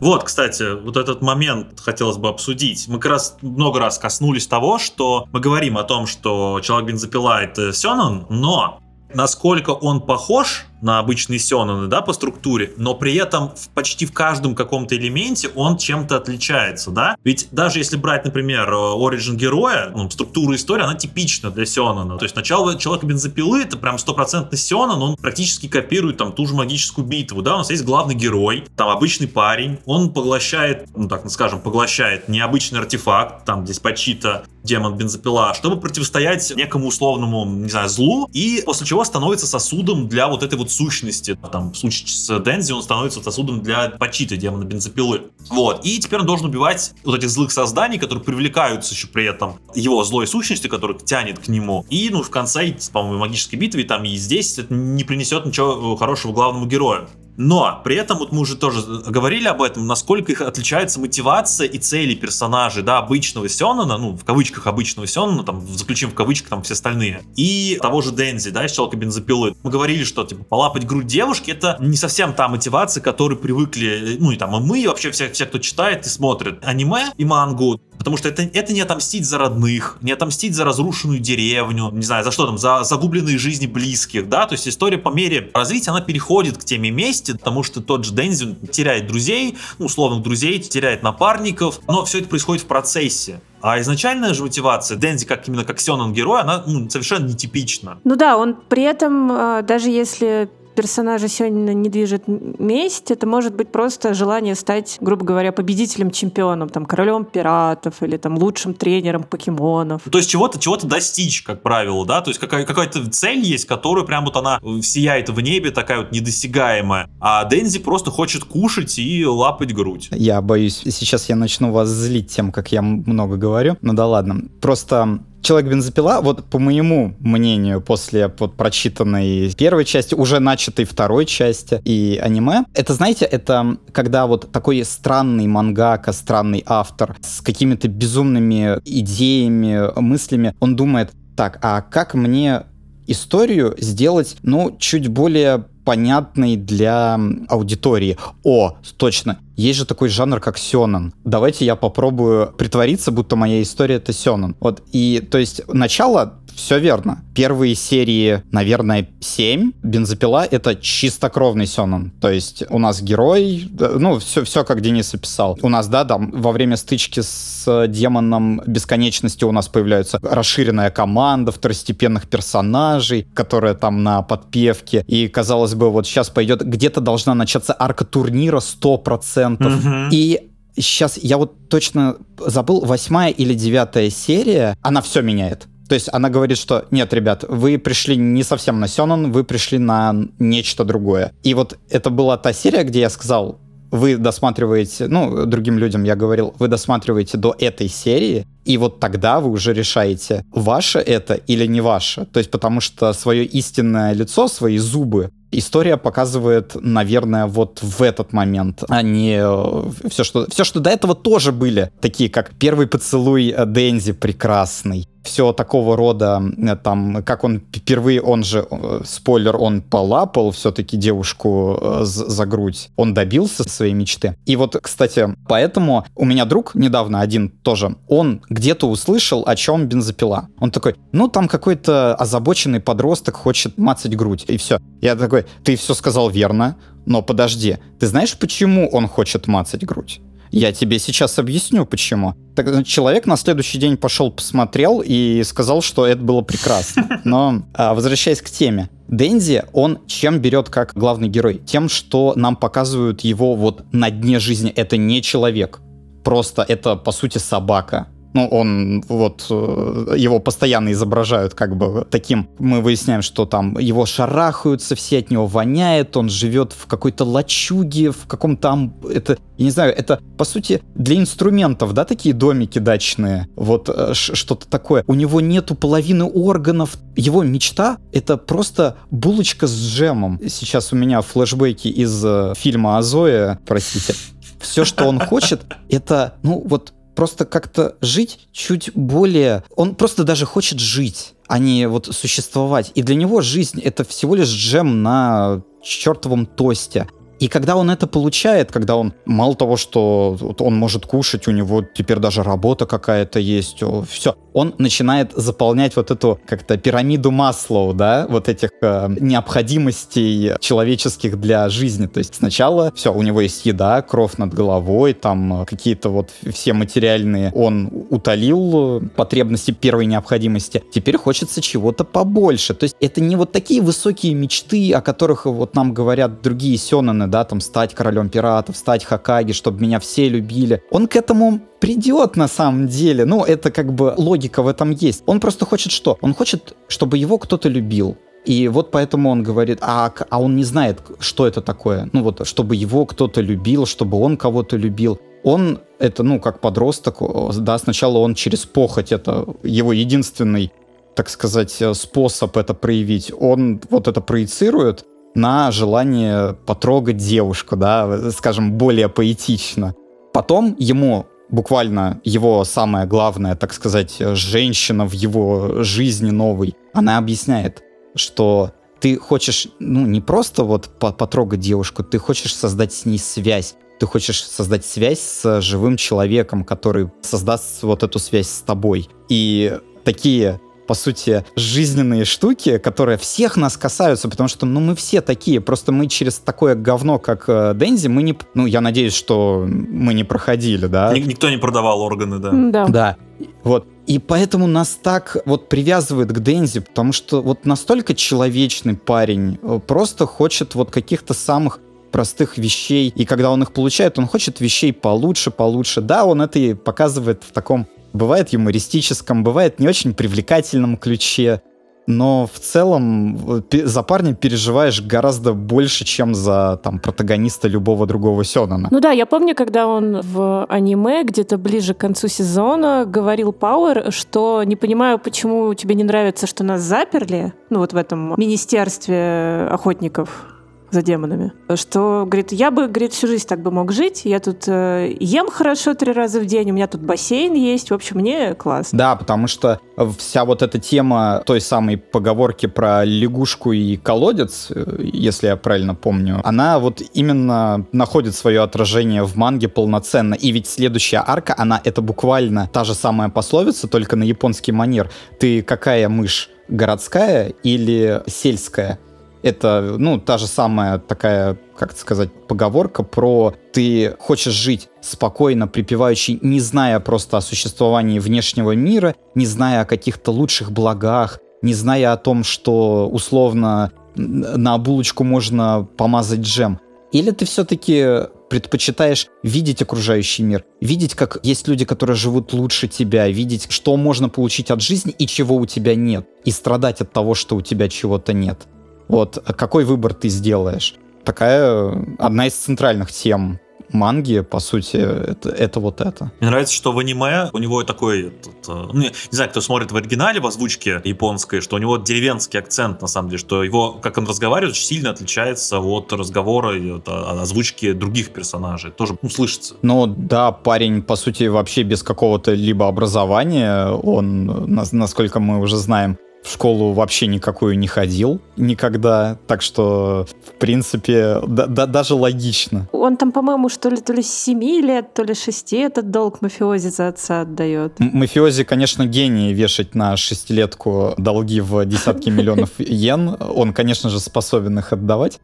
Вот, кстати, вот этот момент хотелось бы обсудить. Мы как раз много раз коснулись того, что мы говорим о том, что человек бензопила это Сёнон, но насколько он похож на обычные сёнэны, да, по структуре, но при этом в, почти в каждом каком-то элементе он чем-то отличается, да? Ведь даже если брать, например, Origin героя, ну, структура истории, она типична для сёнэна. То есть начало Человека бензопилы это прям стопроцентный сёнэн, он практически копирует там ту же магическую битву, да? У нас есть главный герой, там обычный парень, он поглощает, ну так скажем, поглощает необычный артефакт, там здесь почита демон бензопила, чтобы противостоять некому условному, не знаю, злу, и после чего становится сосудом для вот этой вот сущности. Там, в случае с Дензи он становится сосудом для почиты демона бензопилы. Вот. И теперь он должен убивать вот этих злых созданий, которые привлекаются еще при этом его злой сущности, которая тянет к нему. И, ну, в конце, по-моему, магической битве, там и здесь это не принесет ничего хорошего главному герою. Но при этом, вот мы уже тоже говорили об этом, насколько их отличается мотивация и цели персонажей, да, обычного Сёнона, ну, в кавычках обычного Сёнона, там, заключим в кавычках там все остальные, и того же Дензи, да, из Человека бензопилы. Мы говорили, что, типа, полапать грудь девушки, это не совсем та мотивация, которой привыкли, ну, и там, и мы, и вообще все, все, кто читает и смотрит аниме и мангу, Потому что это, это не отомстить за родных, не отомстить за разрушенную деревню, не знаю, за что там, за загубленные жизни близких, да, то есть история по мере развития, она переходит к теме мести, потому что тот же Дензи теряет друзей, ну, условных друзей, теряет напарников, но все это происходит в процессе. А изначальная же мотивация Дензи как именно как Сёнэн герой, она ну, совершенно нетипична. Ну да, он при этом, а, даже если персонажа сегодня не движет месть, это может быть просто желание стать, грубо говоря, победителем, чемпионом, там, королем пиратов или там лучшим тренером покемонов. То есть чего-то чего достичь, как правило, да? То есть какая- какая-то цель есть, которая прям вот она сияет в небе, такая вот недосягаемая. А Дензи просто хочет кушать и лапать грудь. Я боюсь, сейчас я начну вас злить тем, как я много говорю. Ну да ладно. Просто Человек-бензопила, вот по моему мнению, после вот прочитанной первой части, уже начатой второй части и аниме, это, знаете, это когда вот такой странный мангака, странный автор с какими-то безумными идеями, мыслями, он думает, так, а как мне историю сделать, ну, чуть более понятный для аудитории. О, точно, есть же такой жанр, как сёнэн. Давайте я попробую притвориться, будто моя история это сёнэн. Вот, и, то есть, начало все верно. Первые серии, наверное, 7. Бензопила — это чистокровный Сёнэн. То есть у нас герой, ну, все, все как Денис описал. У нас, да, там, во время стычки с демоном бесконечности у нас появляется расширенная команда второстепенных персонажей, которая там на подпевке. И, казалось бы, вот сейчас пойдет, где-то должна начаться арка турнира 100%. Mm-hmm. И сейчас я вот точно забыл, восьмая или девятая серия, она все меняет. То есть она говорит, что нет, ребят, вы пришли не совсем на Сёнон, вы пришли на нечто другое. И вот это была та серия, где я сказал, вы досматриваете, ну, другим людям я говорил, вы досматриваете до этой серии, и вот тогда вы уже решаете, ваше это или не ваше. То есть потому что свое истинное лицо, свои зубы история показывает, наверное, вот в этот момент, а не э, все, что, все, что до этого тоже были, такие как первый поцелуй Дензи прекрасный, все такого рода, э, там, как он впервые, он же, э, спойлер, он полапал все-таки девушку э, за грудь, он добился своей мечты. И вот, кстати, поэтому у меня друг недавно один тоже, он где-то услышал, о чем бензопила. Он такой, ну, там какой-то озабоченный подросток хочет мацать грудь, и все. Я такой, ты все сказал верно, но подожди, ты знаешь, почему он хочет мацать грудь? Я тебе сейчас объясню, почему. Так, человек на следующий день пошел, посмотрел и сказал, что это было прекрасно. <laughs> Но, а, возвращаясь к теме, Дэнди, он чем берет как главный герой? Тем, что нам показывают его вот на дне жизни. Это не человек. Просто это, по сути, собака ну, он вот, э, его постоянно изображают как бы таким, мы выясняем, что там его шарахаются, все от него воняет, он живет в какой-то лачуге, в каком-то, это, я не знаю, это, по сути, для инструментов, да, такие домики дачные, вот э, что-то такое. У него нету половины органов, его мечта — это просто булочка с джемом. Сейчас у меня флешбеки из э, фильма Азоя, простите. Все, что он хочет, это, ну, вот просто как-то жить чуть более... Он просто даже хочет жить, а не вот существовать. И для него жизнь — это всего лишь джем на чертовом тосте. И когда он это получает, когда он мало того, что он может кушать, у него теперь даже работа какая-то есть, все, он начинает заполнять вот эту как-то пирамиду Маслоу, да, вот этих э, необходимостей человеческих для жизни. То есть сначала все, у него есть еда, кровь над головой, там э, какие-то вот все материальные он утолил э, потребности первой необходимости. Теперь хочется чего-то побольше. То есть это не вот такие высокие мечты, о которых вот нам говорят другие сёнаны, да, там стать королем пиратов, стать Хакаги, чтобы меня все любили. Он к этому придет на самом деле. Ну, это как бы логика в этом есть. Он просто хочет что? Он хочет, чтобы его кто-то любил. И вот поэтому он говорит, а, а он не знает, что это такое. Ну вот, чтобы его кто-то любил, чтобы он кого-то любил. Он это, ну, как подросток, да, сначала он через похоть, это его единственный, так сказать, способ это проявить. Он вот это проецирует, на желание потрогать девушку, да, скажем, более поэтично. Потом ему буквально его самая главная, так сказать, женщина в его жизни новой, она объясняет, что ты хочешь, ну, не просто вот потрогать девушку, ты хочешь создать с ней связь. Ты хочешь создать связь с живым человеком, который создаст вот эту связь с тобой. И такие по сути, жизненные штуки, которые всех нас касаются, потому что, ну, мы все такие, просто мы через такое говно, как э, Дензи, мы не, ну, я надеюсь, что мы не проходили, да? Ник- никто не продавал органы, да. Да. Да. Вот. И поэтому нас так вот привязывает к Дензи, потому что вот настолько человечный парень э, просто хочет вот каких-то самых простых вещей, и когда он их получает, он хочет вещей получше, получше. Да, он это и показывает в таком Бывает юмористическом, бывает не очень привлекательном ключе. Но в целом за парня переживаешь гораздо больше, чем за там протагониста любого другого сёнона. Ну да, я помню, когда он в аниме где-то ближе к концу сезона говорил Пауэр, что не понимаю, почему тебе не нравится, что нас заперли, ну вот в этом министерстве охотников за демонами. Что, говорит, я бы, говорит, всю жизнь так бы мог жить. Я тут э, ем хорошо три раза в день, у меня тут бассейн есть. В общем, мне классно. Да, потому что вся вот эта тема той самой поговорки про лягушку и колодец, э, если я правильно помню, она вот именно находит свое отражение в манге полноценно. И ведь следующая арка, она это буквально та же самая пословица, только на японский манер. Ты какая мышь? городская или сельская? Это, ну, та же самая такая, как сказать, поговорка про ты хочешь жить спокойно, припеваючи, не зная просто о существовании внешнего мира, не зная о каких-то лучших благах, не зная о том, что условно на булочку можно помазать джем. Или ты все-таки предпочитаешь видеть окружающий мир, видеть, как есть люди, которые живут лучше тебя, видеть, что можно получить от жизни и чего у тебя нет, и страдать от того, что у тебя чего-то нет. Вот какой выбор ты сделаешь? Такая одна из центральных тем манги, по сути, это, это вот это. Мне нравится, что в аниме у него такой, этот, э, ну, не знаю, кто смотрит в оригинале в озвучке японской, что у него деревенский акцент, на самом деле, что его, как он разговаривает, очень сильно отличается от разговора и от озвучки других персонажей. Тоже ну, слышится. Ну да, парень, по сути, вообще без какого-то либо образования, он, насколько мы уже знаем, в школу вообще никакую не ходил никогда, так что, в принципе, да, да, даже логично. Он там, по-моему, что ли, то ли с 7 лет, то ли 6 этот долг мафиози за отца отдает. М мафиози, конечно, гений вешать на шестилетку долги в десятки миллионов <laughs> йен. Он, конечно же, способен их отдавать.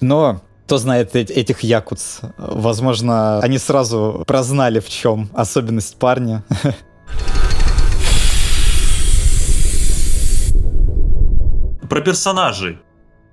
Но кто знает этих якутс? Возможно, они сразу прознали, в чем особенность парня. <laughs> Про персонажей.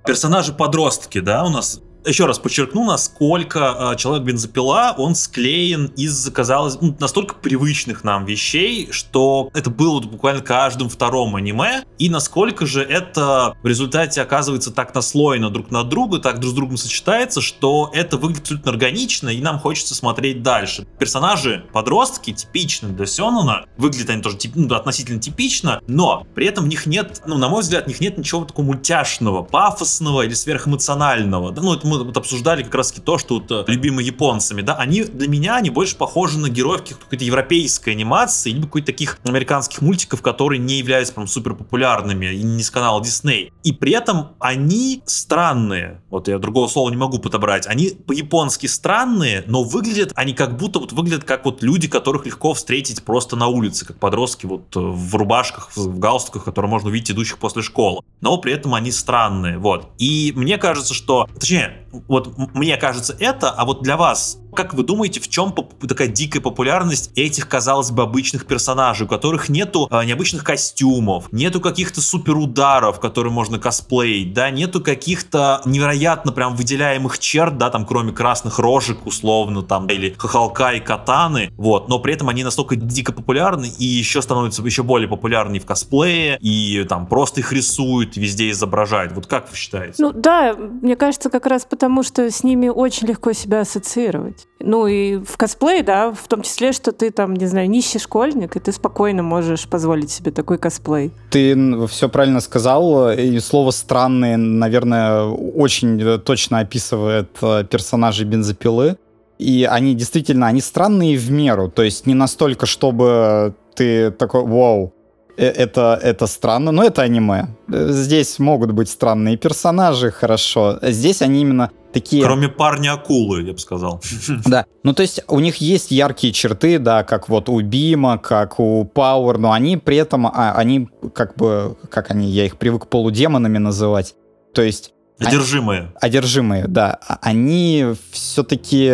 Персонажи-подростки, да, у нас еще раз подчеркну, насколько э, человек бензопила, он склеен из, казалось, ну, настолько привычных нам вещей, что это было буквально каждым втором аниме, и насколько же это в результате оказывается так наслоено друг на друга, так друг с другом сочетается, что это выглядит абсолютно органично, и нам хочется смотреть дальше. Персонажи подростки типичны для Сёнона, выглядят они тоже тип, ну, относительно типично, но при этом в них нет, ну, на мой взгляд, в них нет ничего такого мультяшного, пафосного или сверхэмоционального. Да, ну, это мы вот обсуждали как раз то, что вот э, любимые японцами, да, они для меня, они больше похожи на героев какой-то европейской анимации, либо какой-то таких американских мультиков, которые не являются прям супер популярными, и не с канала Disney. И при этом они странные, вот я другого слова не могу подобрать, они по-японски странные, но выглядят они как будто вот выглядят как вот люди, которых легко встретить просто на улице, как подростки вот э, в рубашках, в галстуках, которые можно увидеть идущих после школы. Но при этом они странные, вот. И мне кажется, что, точнее, вот мне кажется это, а вот для вас как вы думаете, в чем такая дикая популярность этих, казалось бы, обычных персонажей, у которых нету э, необычных костюмов, нету каких-то суперударов, которые можно косплеить, да, нету каких-то невероятно прям выделяемых черт, да, там, кроме красных рожек, условно, там, или хохолка и катаны, вот, но при этом они настолько дико популярны и еще становятся еще более популярны в косплее, и там просто их рисуют, везде изображают. Вот как вы считаете? Ну да, мне кажется, как раз потому, что с ними очень легко себя ассоциировать. Ну и в косплее, да, в том числе, что ты там, не знаю, нищий школьник, и ты спокойно можешь позволить себе такой косплей. Ты все правильно сказал, и слово «странные», наверное, очень точно описывает э, персонажей бензопилы. И они действительно, они странные в меру, то есть не настолько, чтобы ты такой, вау, э, это, это странно, но это аниме. Здесь могут быть странные персонажи, хорошо. Здесь они именно такие... Кроме парня-акулы, я бы сказал. <laughs> Да, ну то есть у них есть яркие черты, да, как вот у Бима, как у Пауэр, но они при этом, а, они как бы, как они, я их привык полудемонами называть, то есть Одержимые. Одержимые, да. А они все-таки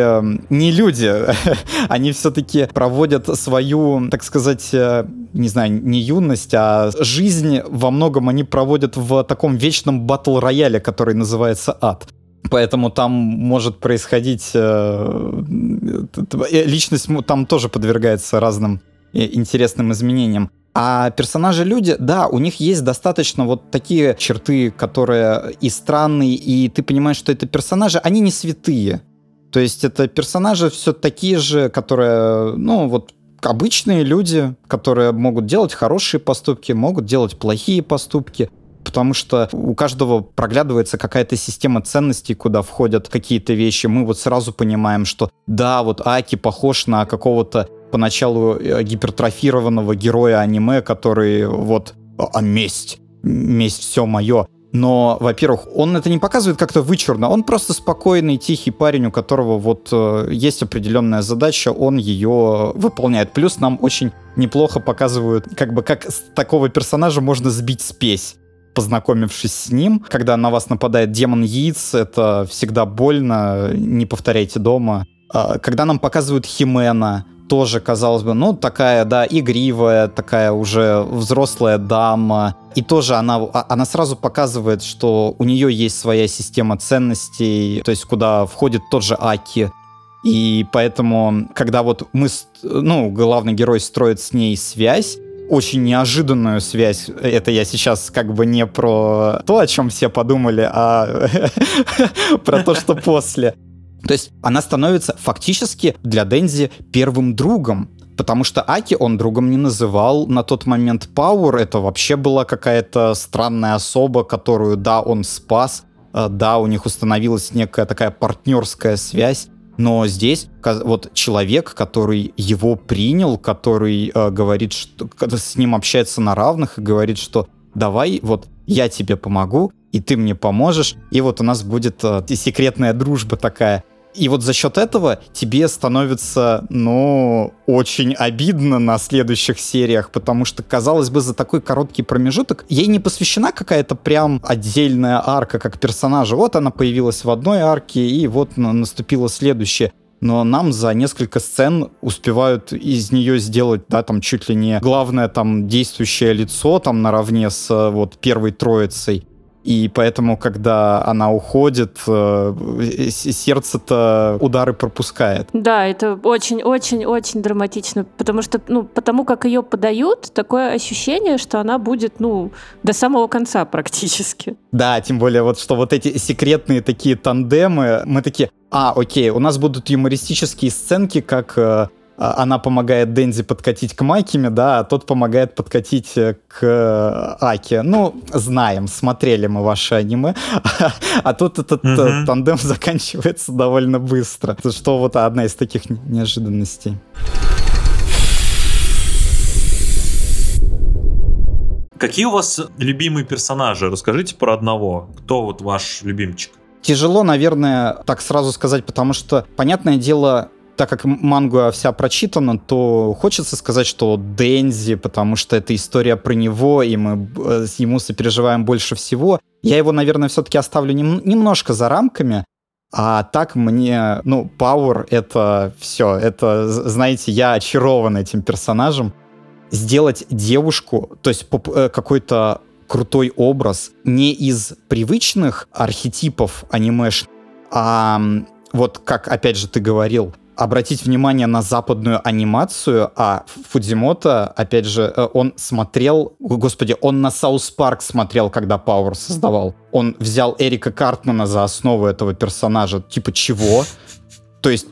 не люди. <laughs> они все-таки проводят свою, так сказать, э, не знаю, не юность, а жизнь во многом они проводят в таком вечном батл-рояле, который называется ад. Поэтому там может происходить... Э, э, личность там тоже подвергается разным интересным изменениям. А персонажи-люди, да, у них есть достаточно вот такие черты, которые и странные, и ты понимаешь, что это персонажи, они не святые. То есть это персонажи все такие же, которые, ну, вот обычные люди, которые могут делать хорошие поступки, могут делать плохие поступки потому что у каждого проглядывается какая-то система ценностей, куда входят какие-то вещи. Мы вот сразу понимаем, что да, вот Аки похож на какого-то поначалу э, гипертрофированного героя аниме, который вот «А месть, месть все мое». Но, во-первых, он это не показывает как-то вычурно, он просто спокойный, тихий парень, у которого вот э, есть определенная задача, он ее выполняет. Плюс нам очень неплохо показывают, как бы как с такого персонажа можно сбить спесь познакомившись с ним. Когда на вас нападает демон яиц, это всегда больно, не повторяйте дома. А, когда нам показывают Химена, тоже, казалось бы, ну, такая, да, игривая, такая уже взрослая дама. И тоже она, а, она сразу показывает, что у нее есть своя система ценностей, то есть куда входит тот же Аки. И поэтому, когда вот мы, ну, главный герой строит с ней связь, очень неожиданную связь. Это я сейчас как бы не про то, о чем все подумали, а <laughs> про то, что после. То есть она становится фактически для Дензи первым другом, потому что Аки он другом не называл. На тот момент Пауэр это вообще была какая-то странная особа, которую, да, он спас, э, да, у них установилась некая такая партнерская связь, но здесь вот человек, который его принял, который э, говорит, что с ним общается на равных и говорит, что давай, вот я тебе помогу, и ты мне поможешь, и вот у нас будет э, секретная дружба такая. И вот за счет этого тебе становится, ну, очень обидно на следующих сериях, потому что, казалось бы, за такой короткий промежуток ей не посвящена какая-то прям отдельная арка как персонажа. Вот она появилась в одной арке, и вот наступила следующая но нам за несколько сцен успевают из нее сделать, да, там чуть ли не главное там действующее лицо там наравне с вот первой троицей. И поэтому, когда она уходит, э, сердце-то удары пропускает. Да, это очень-очень-очень драматично, потому что, ну, потому как ее подают, такое ощущение, что она будет, ну, до самого конца практически. Да, тем более вот, что вот эти секретные такие тандемы, мы такие, а, окей, у нас будут юмористические сценки, как э, она помогает Дензи подкатить к Макиме, да, а тот помогает подкатить э, к э, Аке. Ну, знаем, смотрели мы ваши аниме, <laughs> а тут этот угу. тандем <laughs> заканчивается довольно быстро. Что вот одна из таких неожиданностей. Какие у вас любимые персонажи? Расскажите про одного. Кто вот ваш любимчик? Тяжело, наверное, так сразу сказать, потому что, понятное дело, так как манга вся прочитана, то хочется сказать, что Дензи, потому что это история про него, и мы э, ему сопереживаем больше всего. Я его, наверное, все-таки оставлю нем- немножко за рамками, а так мне, ну, Пауэр — это все. Это, знаете, я очарован этим персонажем сделать девушку, то есть э, какой-то крутой образ не из привычных архетипов анимеш, а вот как, опять же, ты говорил, обратить внимание на западную анимацию, а Фудзимото, опять же, э, он смотрел, господи, он на South Park смотрел, когда Пауэр создавал. Он взял Эрика Картмана за основу этого персонажа. Типа, чего? То есть,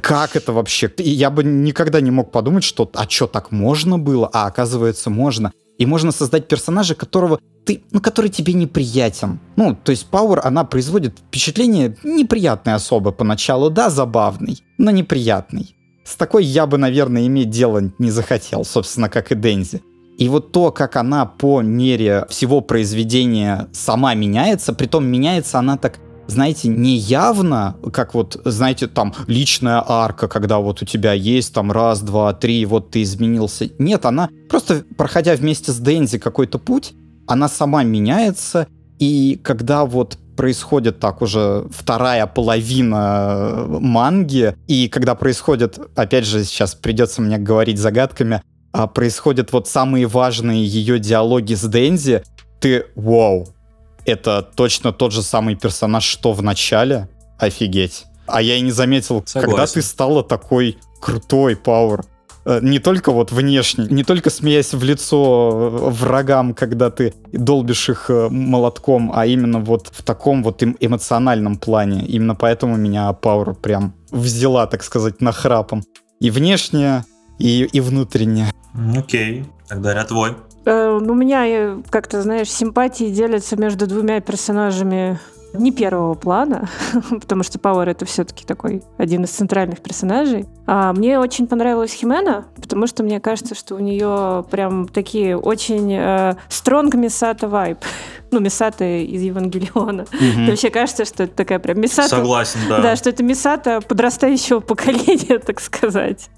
как это вообще? Я бы никогда не мог подумать, что а что, так можно было? А оказывается, можно. И можно создать персонажа, которого ты, ну, который тебе неприятен. Ну, то есть Пауэр, она производит впечатление неприятной особо поначалу, да, забавный, но неприятный. С такой я бы, наверное, иметь дело не захотел, собственно, как и Дензи. И вот то, как она по мере всего произведения сама меняется, притом меняется она так знаете, не явно, как вот, знаете, там личная арка, когда вот у тебя есть там раз, два, три, вот ты изменился. Нет, она просто, проходя вместе с Дензи какой-то путь, она сама меняется, и когда вот происходит так уже вторая половина манги, и когда происходит, опять же, сейчас придется мне говорить загадками, а происходят вот самые важные ее диалоги с Дензи, ты вау, это точно тот же самый персонаж, что в начале. Офигеть. А я и не заметил, Согласен. когда ты стала такой крутой, Пауэр. Э, не только вот внешне, не только смеясь в лицо э, врагам, когда ты долбишь их э, молотком, а именно вот в таком вот эмоциональном плане. Именно поэтому меня Пауэр прям взяла, так сказать, на храпом. И внешне, и, и внутренне. Окей, тогда ряд твой. Э, ну, у меня, как-то, знаешь, симпатии делятся между двумя персонажами не первого плана, <laughs> потому что Пауэр это все-таки такой один из центральных персонажей. А мне очень понравилась Химена, потому что мне кажется, что у нее прям такие очень э, стронг Мисата вайб. <laughs> Ну, Мисата из Евангелиона. Угу. Вообще кажется, что это такая прям Мисата. Согласен, да. Да, что это Мисата подрастающего поколения, <laughs> так сказать.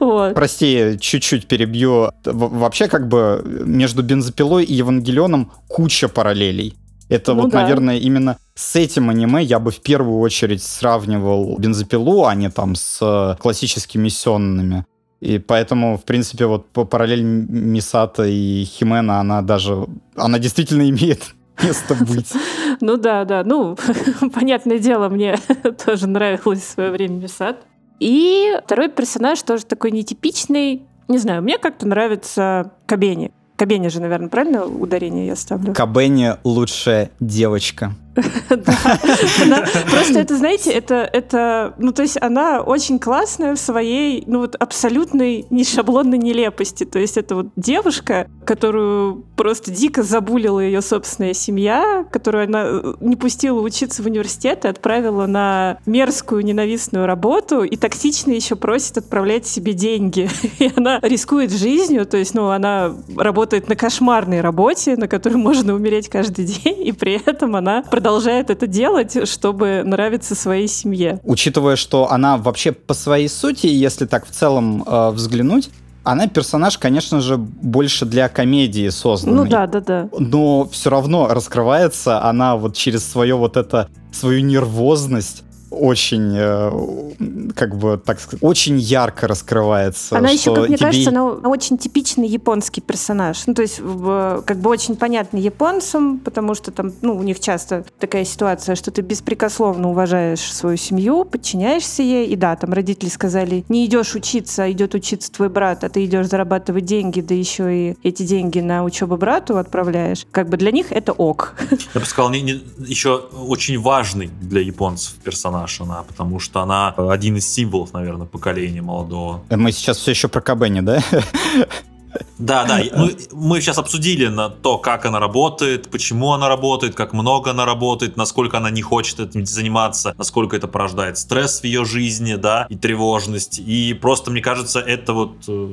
вот. Прости, чуть-чуть перебью. Вообще, как бы между бензопилой и Евангелионом куча параллелей. Это ну вот, да. наверное, именно с этим аниме я бы в первую очередь сравнивал бензопилу, а не там с э, классическими сёнными. И поэтому, в принципе, вот по параллель Мисата и Химена, она даже, она действительно <laughs> имеет место быть. <laughs> Ну да, да. Ну, <laughs> понятное дело, мне тоже нравилось в свое время Мисат. И второй персонаж тоже такой нетипичный. Не знаю, мне как-то нравится Кабени. Кабени же, наверное, правильно ударение я ставлю? Кабени лучшая девочка. <laughs> Просто это, знаете, это, это, ну, то есть она очень классная в своей, ну, вот абсолютной не шаблонной нелепости. То есть это вот девушка, которую просто дико забулила ее собственная семья, которую она э, не пустила учиться в университет и отправила на мерзкую ненавистную работу и токсично еще просит отправлять себе деньги. <laughs> И она рискует жизнью, то есть, ну, она работает на кошмарной работе, на которой можно умереть каждый день, и при этом она продолжает это делать, чтобы нравиться своей семье. Учитывая, что она вообще по своей сути, если так в целом э, взглянуть, она персонаж, конечно же, больше для комедии созданный. Ну да, да, да. Но все равно раскрывается она вот через свое вот это, свою нервозность очень, э, как бы, так сказать, очень ярко раскрывается. Она еще, как мне тебе... кажется, она очень типичный японский персонаж. Ну, то есть, как бы очень понятный японцам, потому что там, ну, у них часто такая ситуация, что ты беспрекословно уважаешь свою семью, подчиняешься ей, и да, там родители сказали, не идешь учиться, а идет учиться твой брат, а ты идешь зарабатывать деньги, да еще и эти деньги на учебу брату отправляешь. Как бы для них это ок. Я бы сказал, не, не, еще очень важный для японцев персонаж она, потому что она один из символов, наверное, поколения молодого. Мы сейчас все еще про Кабени, да? <laughs> Да, да. Мы, мы сейчас обсудили на то, как она работает, почему она работает, как много она работает, насколько она не хочет этим заниматься, насколько это порождает стресс в ее жизни, да, и тревожность. И просто, мне кажется, это вот, э,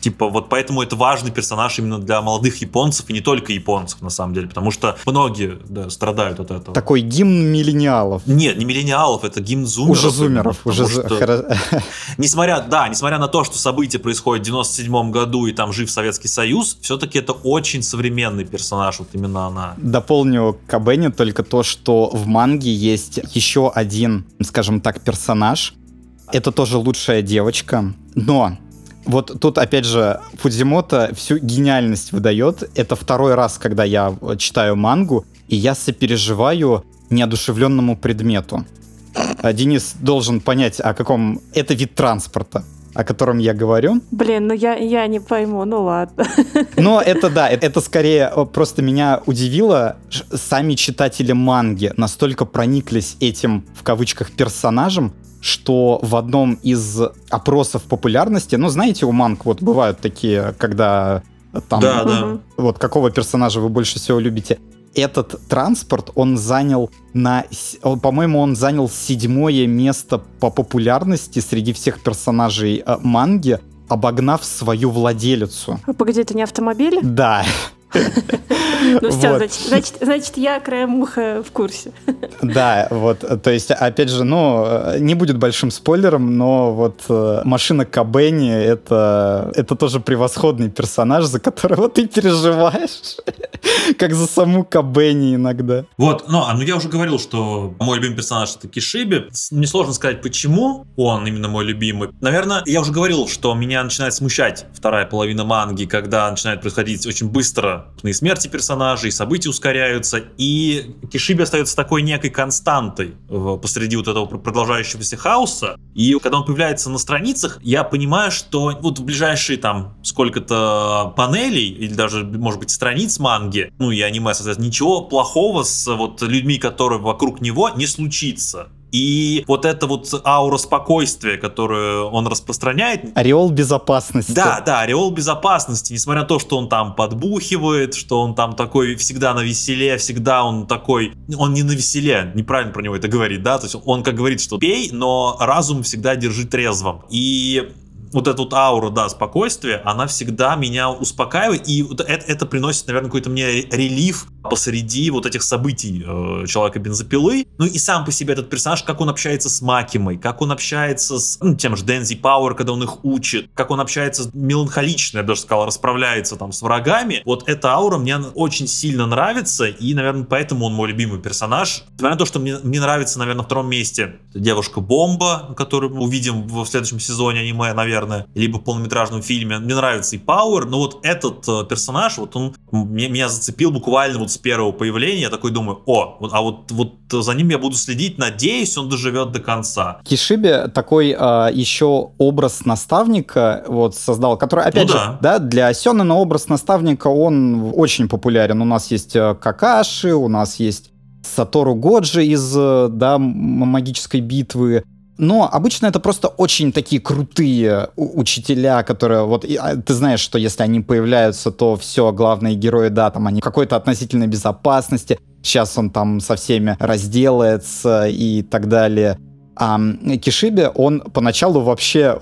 типа, вот поэтому это важный персонаж именно для молодых японцев, и не только японцев, на самом деле, потому что многие да, страдают от этого. Такой гимн миллениалов. Нет, не миллениалов, это гимн зумеров. Уже зумеров, уже... Что, <laughs> несмотря, да, несмотря на то, что события происходят в 97 году, и там жив Советский Союз, все-таки это очень современный персонаж, вот именно она. Дополню к только то, что в манге есть еще один, скажем так, персонаж. Это тоже лучшая девочка, но вот тут, опять же, Фудзимото всю гениальность выдает. Это второй раз, когда я читаю мангу, и я сопереживаю неодушевленному предмету. А Денис должен понять, о каком... Это вид транспорта о котором я говорю. Блин, ну я, я не пойму, ну ладно. Но это да, это скорее просто меня удивило. Сами читатели манги настолько прониклись этим, в кавычках, персонажем, что в одном из опросов популярности, ну, знаете, у манг вот бывают такие, когда там, да, да. вот какого персонажа вы больше всего любите, этот транспорт, он занял на... По-моему, он занял седьмое место по популярности среди всех персонажей э, манги, обогнав свою владелицу. Погоди, это не автомобиль? Да. <laughs> Ну все, значит, значит, значит, я краем уха в курсе. Да, вот, то есть, опять же, ну, не будет большим спойлером, но вот э, машина Кабени это, это тоже превосходный персонаж, за которого ты переживаешь, <laughs> как за саму Кабени иногда. Вот, ну, а ну я уже говорил, что мой любимый персонаж это Кишиби. Несложно сказать, почему он именно мой любимый. Наверное, я уже говорил, что меня начинает смущать вторая половина манги, когда начинает происходить очень быстро смерти персонажей, события ускоряются, и Кишиби остается такой некой константой посреди вот этого продолжающегося хаоса. И когда он появляется на страницах, я понимаю, что вот в ближайшие там сколько-то панелей, или даже, может быть, страниц манги, ну и аниме, соответственно, ничего плохого с вот людьми, которые вокруг него, не случится. И вот эта вот аура спокойствия, которую он распространяет... Ореол безопасности. Да, да, ореол безопасности. Несмотря на то, что он там подбухивает, что он там такой всегда на веселе, всегда он такой... Он не на веселе, неправильно про него это говорит, да? То есть он как говорит, что пей, но разум всегда держи трезвым. И вот эту вот ауру, да, спокойствия, она всегда меня успокаивает, и вот это, это приносит, наверное, какой-то мне релиф посреди вот этих событий э, Человека-бензопилы. Ну и сам по себе этот персонаж, как он общается с Макимой, как он общается с ну, тем же Дензи Пауэр, когда он их учит, как он общается меланхолично, я даже сказал, расправляется там с врагами. Вот эта аура мне очень сильно нравится, и, наверное, поэтому он мой любимый персонаж. Несмотря на то, что мне, мне нравится, наверное, на втором месте девушка-бомба, которую мы увидим в следующем сезоне аниме, наверное, либо в полнометражном фильме. Мне нравится и Пауэр, но вот этот э, персонаж, вот он меня зацепил буквально вот с первого появления, я такой думаю, о, а вот, вот за ним я буду следить, надеюсь, он доживет до конца. Кишиби такой а, еще образ наставника вот создал, который, опять ну, же, да. да, для Сёнэна образ наставника, он очень популярен. У нас есть э, Какаши, у нас есть Сатору Годжи из э, да, магической битвы. Но обычно это просто очень такие крутые учителя, которые вот а, ты знаешь, что если они появляются, то все, главные герои, да, там они в какой-то относительной безопасности. Сейчас он там со всеми разделается и так далее. А Кишиби, он поначалу вообще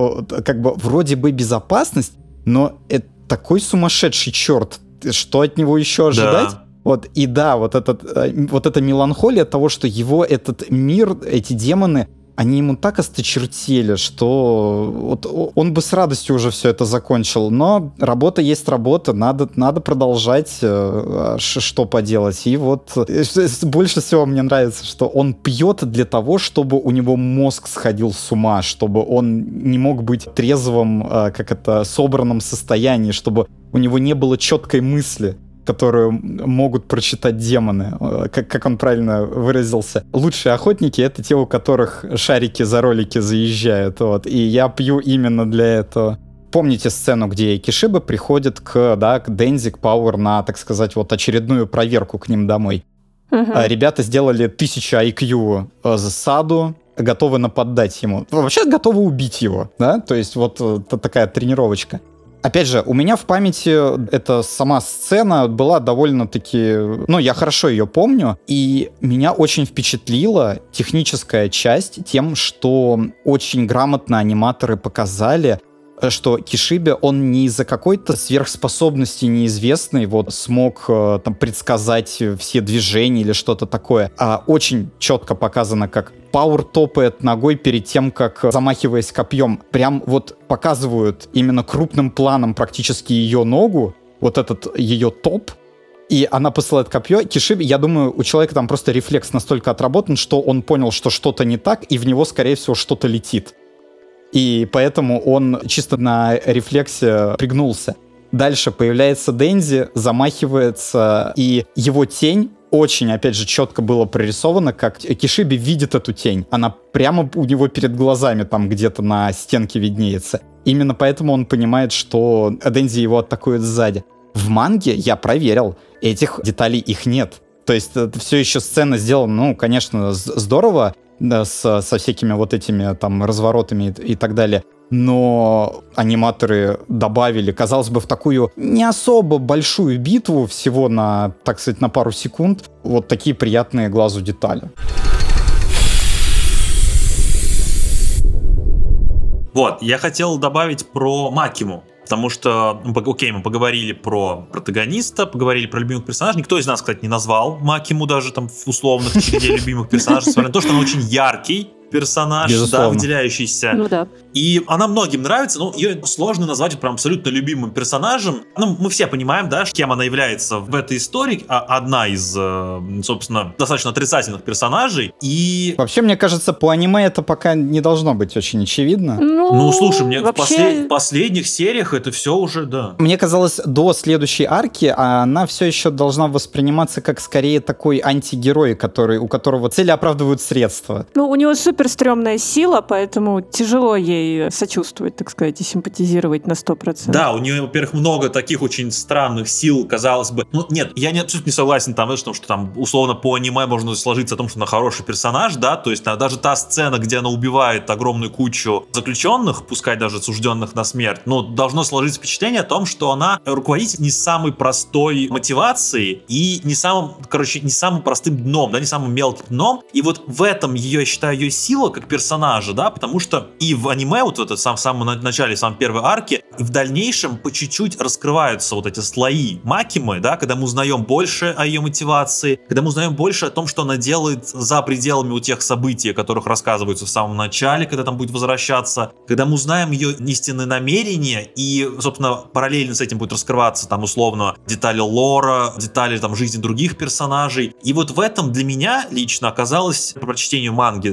как бы вроде бы безопасность, но это такой сумасшедший черт, что от него еще ожидать? Да. Вот, и да, вот, этот, э, вот эта меланхолия того, что его этот мир, эти демоны, они ему так осточертели, что вот он бы с радостью уже все это закончил. Но работа есть работа, надо, надо продолжать, э, что поделать. И вот э, больше всего мне нравится, что он пьет для того, чтобы у него мозг сходил с ума, чтобы он не мог быть трезвым, э, как это, собранном состоянии, чтобы у него не было четкой мысли которую могут прочитать демоны, э, как, как он правильно выразился. Лучшие охотники — это те, у которых шарики за ролики заезжают. Вот. И я пью именно для этого. Помните сцену, где Кишиба приходит к, да, к Дензи, к Пауэр на, так сказать, вот очередную проверку к ним домой. Uh-huh. Ребята сделали 1000 IQ э, за саду, готовы нападать ему. Вообще готовы убить его, да? То есть вот э, такая тренировочка. Опять же, у меня в памяти эта сама сцена была довольно-таки... Ну, я хорошо ее помню, и меня очень впечатлила техническая часть тем, что очень грамотно аниматоры показали, что Кишиби, он не из-за какой-то сверхспособности неизвестной вот смог э, там предсказать все движения или что-то такое, а очень четко показано, как Пауэр топает ногой перед тем, как замахиваясь копьем. Прям вот показывают именно крупным планом практически ее ногу, вот этот ее топ, и она посылает копье. Кишиби, я думаю, у человека там просто рефлекс настолько отработан, что он понял, что что-то не так, и в него, скорее всего, что-то летит. И поэтому он чисто на рефлексе пригнулся. Дальше появляется Дензи, замахивается, и его тень очень, опять же, четко было прорисовано, как Кишиби видит эту тень. Она прямо у него перед глазами там где-то на стенке виднеется. Именно поэтому он понимает, что Дензи его атакует сзади. В манге я проверил, этих деталей их нет. То есть это все еще сцена сделана, ну, конечно, здорово, с, со всякими вот этими там разворотами и, и так далее. Но аниматоры добавили, казалось бы, в такую не особо большую битву, всего на, так сказать, на пару секунд, вот такие приятные глазу детали. Вот, я хотел добавить про Макиму. Потому что, ну, окей, мы поговорили про протагониста, поговорили про любимых персонажей. Никто из нас, кстати, не назвал Макиму даже там условных череде любимых персонажей, несмотря на то, что он очень яркий, персонаж, Безусловно. да, выделяющийся. Ну да. И она многим нравится, но ее сложно назвать прям абсолютно любимым персонажем. Ну, мы все понимаем, да, кем она является в этой истории. А одна из, э, собственно, достаточно отрицательных персонажей. И... Вообще, мне кажется, по аниме это пока не должно быть очень очевидно. Ну, ну слушай, мне вообще... в, послед... в последних сериях это все уже, да. Мне казалось, до следующей арки она все еще должна восприниматься как скорее такой антигерой, который, у которого цели оправдывают средства. Ну, у него супер супер стрёмная сила, поэтому тяжело ей сочувствовать, так сказать, и симпатизировать на 100%. Да, у нее, во-первых, много таких очень странных сил, казалось бы. Ну, нет, я не, абсолютно не согласен там, что, что там условно по аниме можно сложиться о том, что она хороший персонаж, да, то есть даже та сцена, где она убивает огромную кучу заключенных, пускай даже осужденных на смерть, ну, должно сложиться впечатление о том, что она руководитель не самой простой мотивацией и не самым, короче, не самым простым дном, да, не самым мелким дном. И вот в этом ее, я считаю, ее сила сила как персонажа, да, потому что и в аниме, вот в это сам, в самом начале, самом первой арке, и в дальнейшем по чуть-чуть раскрываются вот эти слои Макимы, да, когда мы узнаем больше о ее мотивации, когда мы узнаем больше о том, что она делает за пределами у тех событий, о которых рассказываются в самом начале, когда там будет возвращаться, когда мы узнаем ее истинные намерения, и, собственно, параллельно с этим будет раскрываться там условно детали лора, детали там жизни других персонажей. И вот в этом для меня лично оказалось по прочтению манги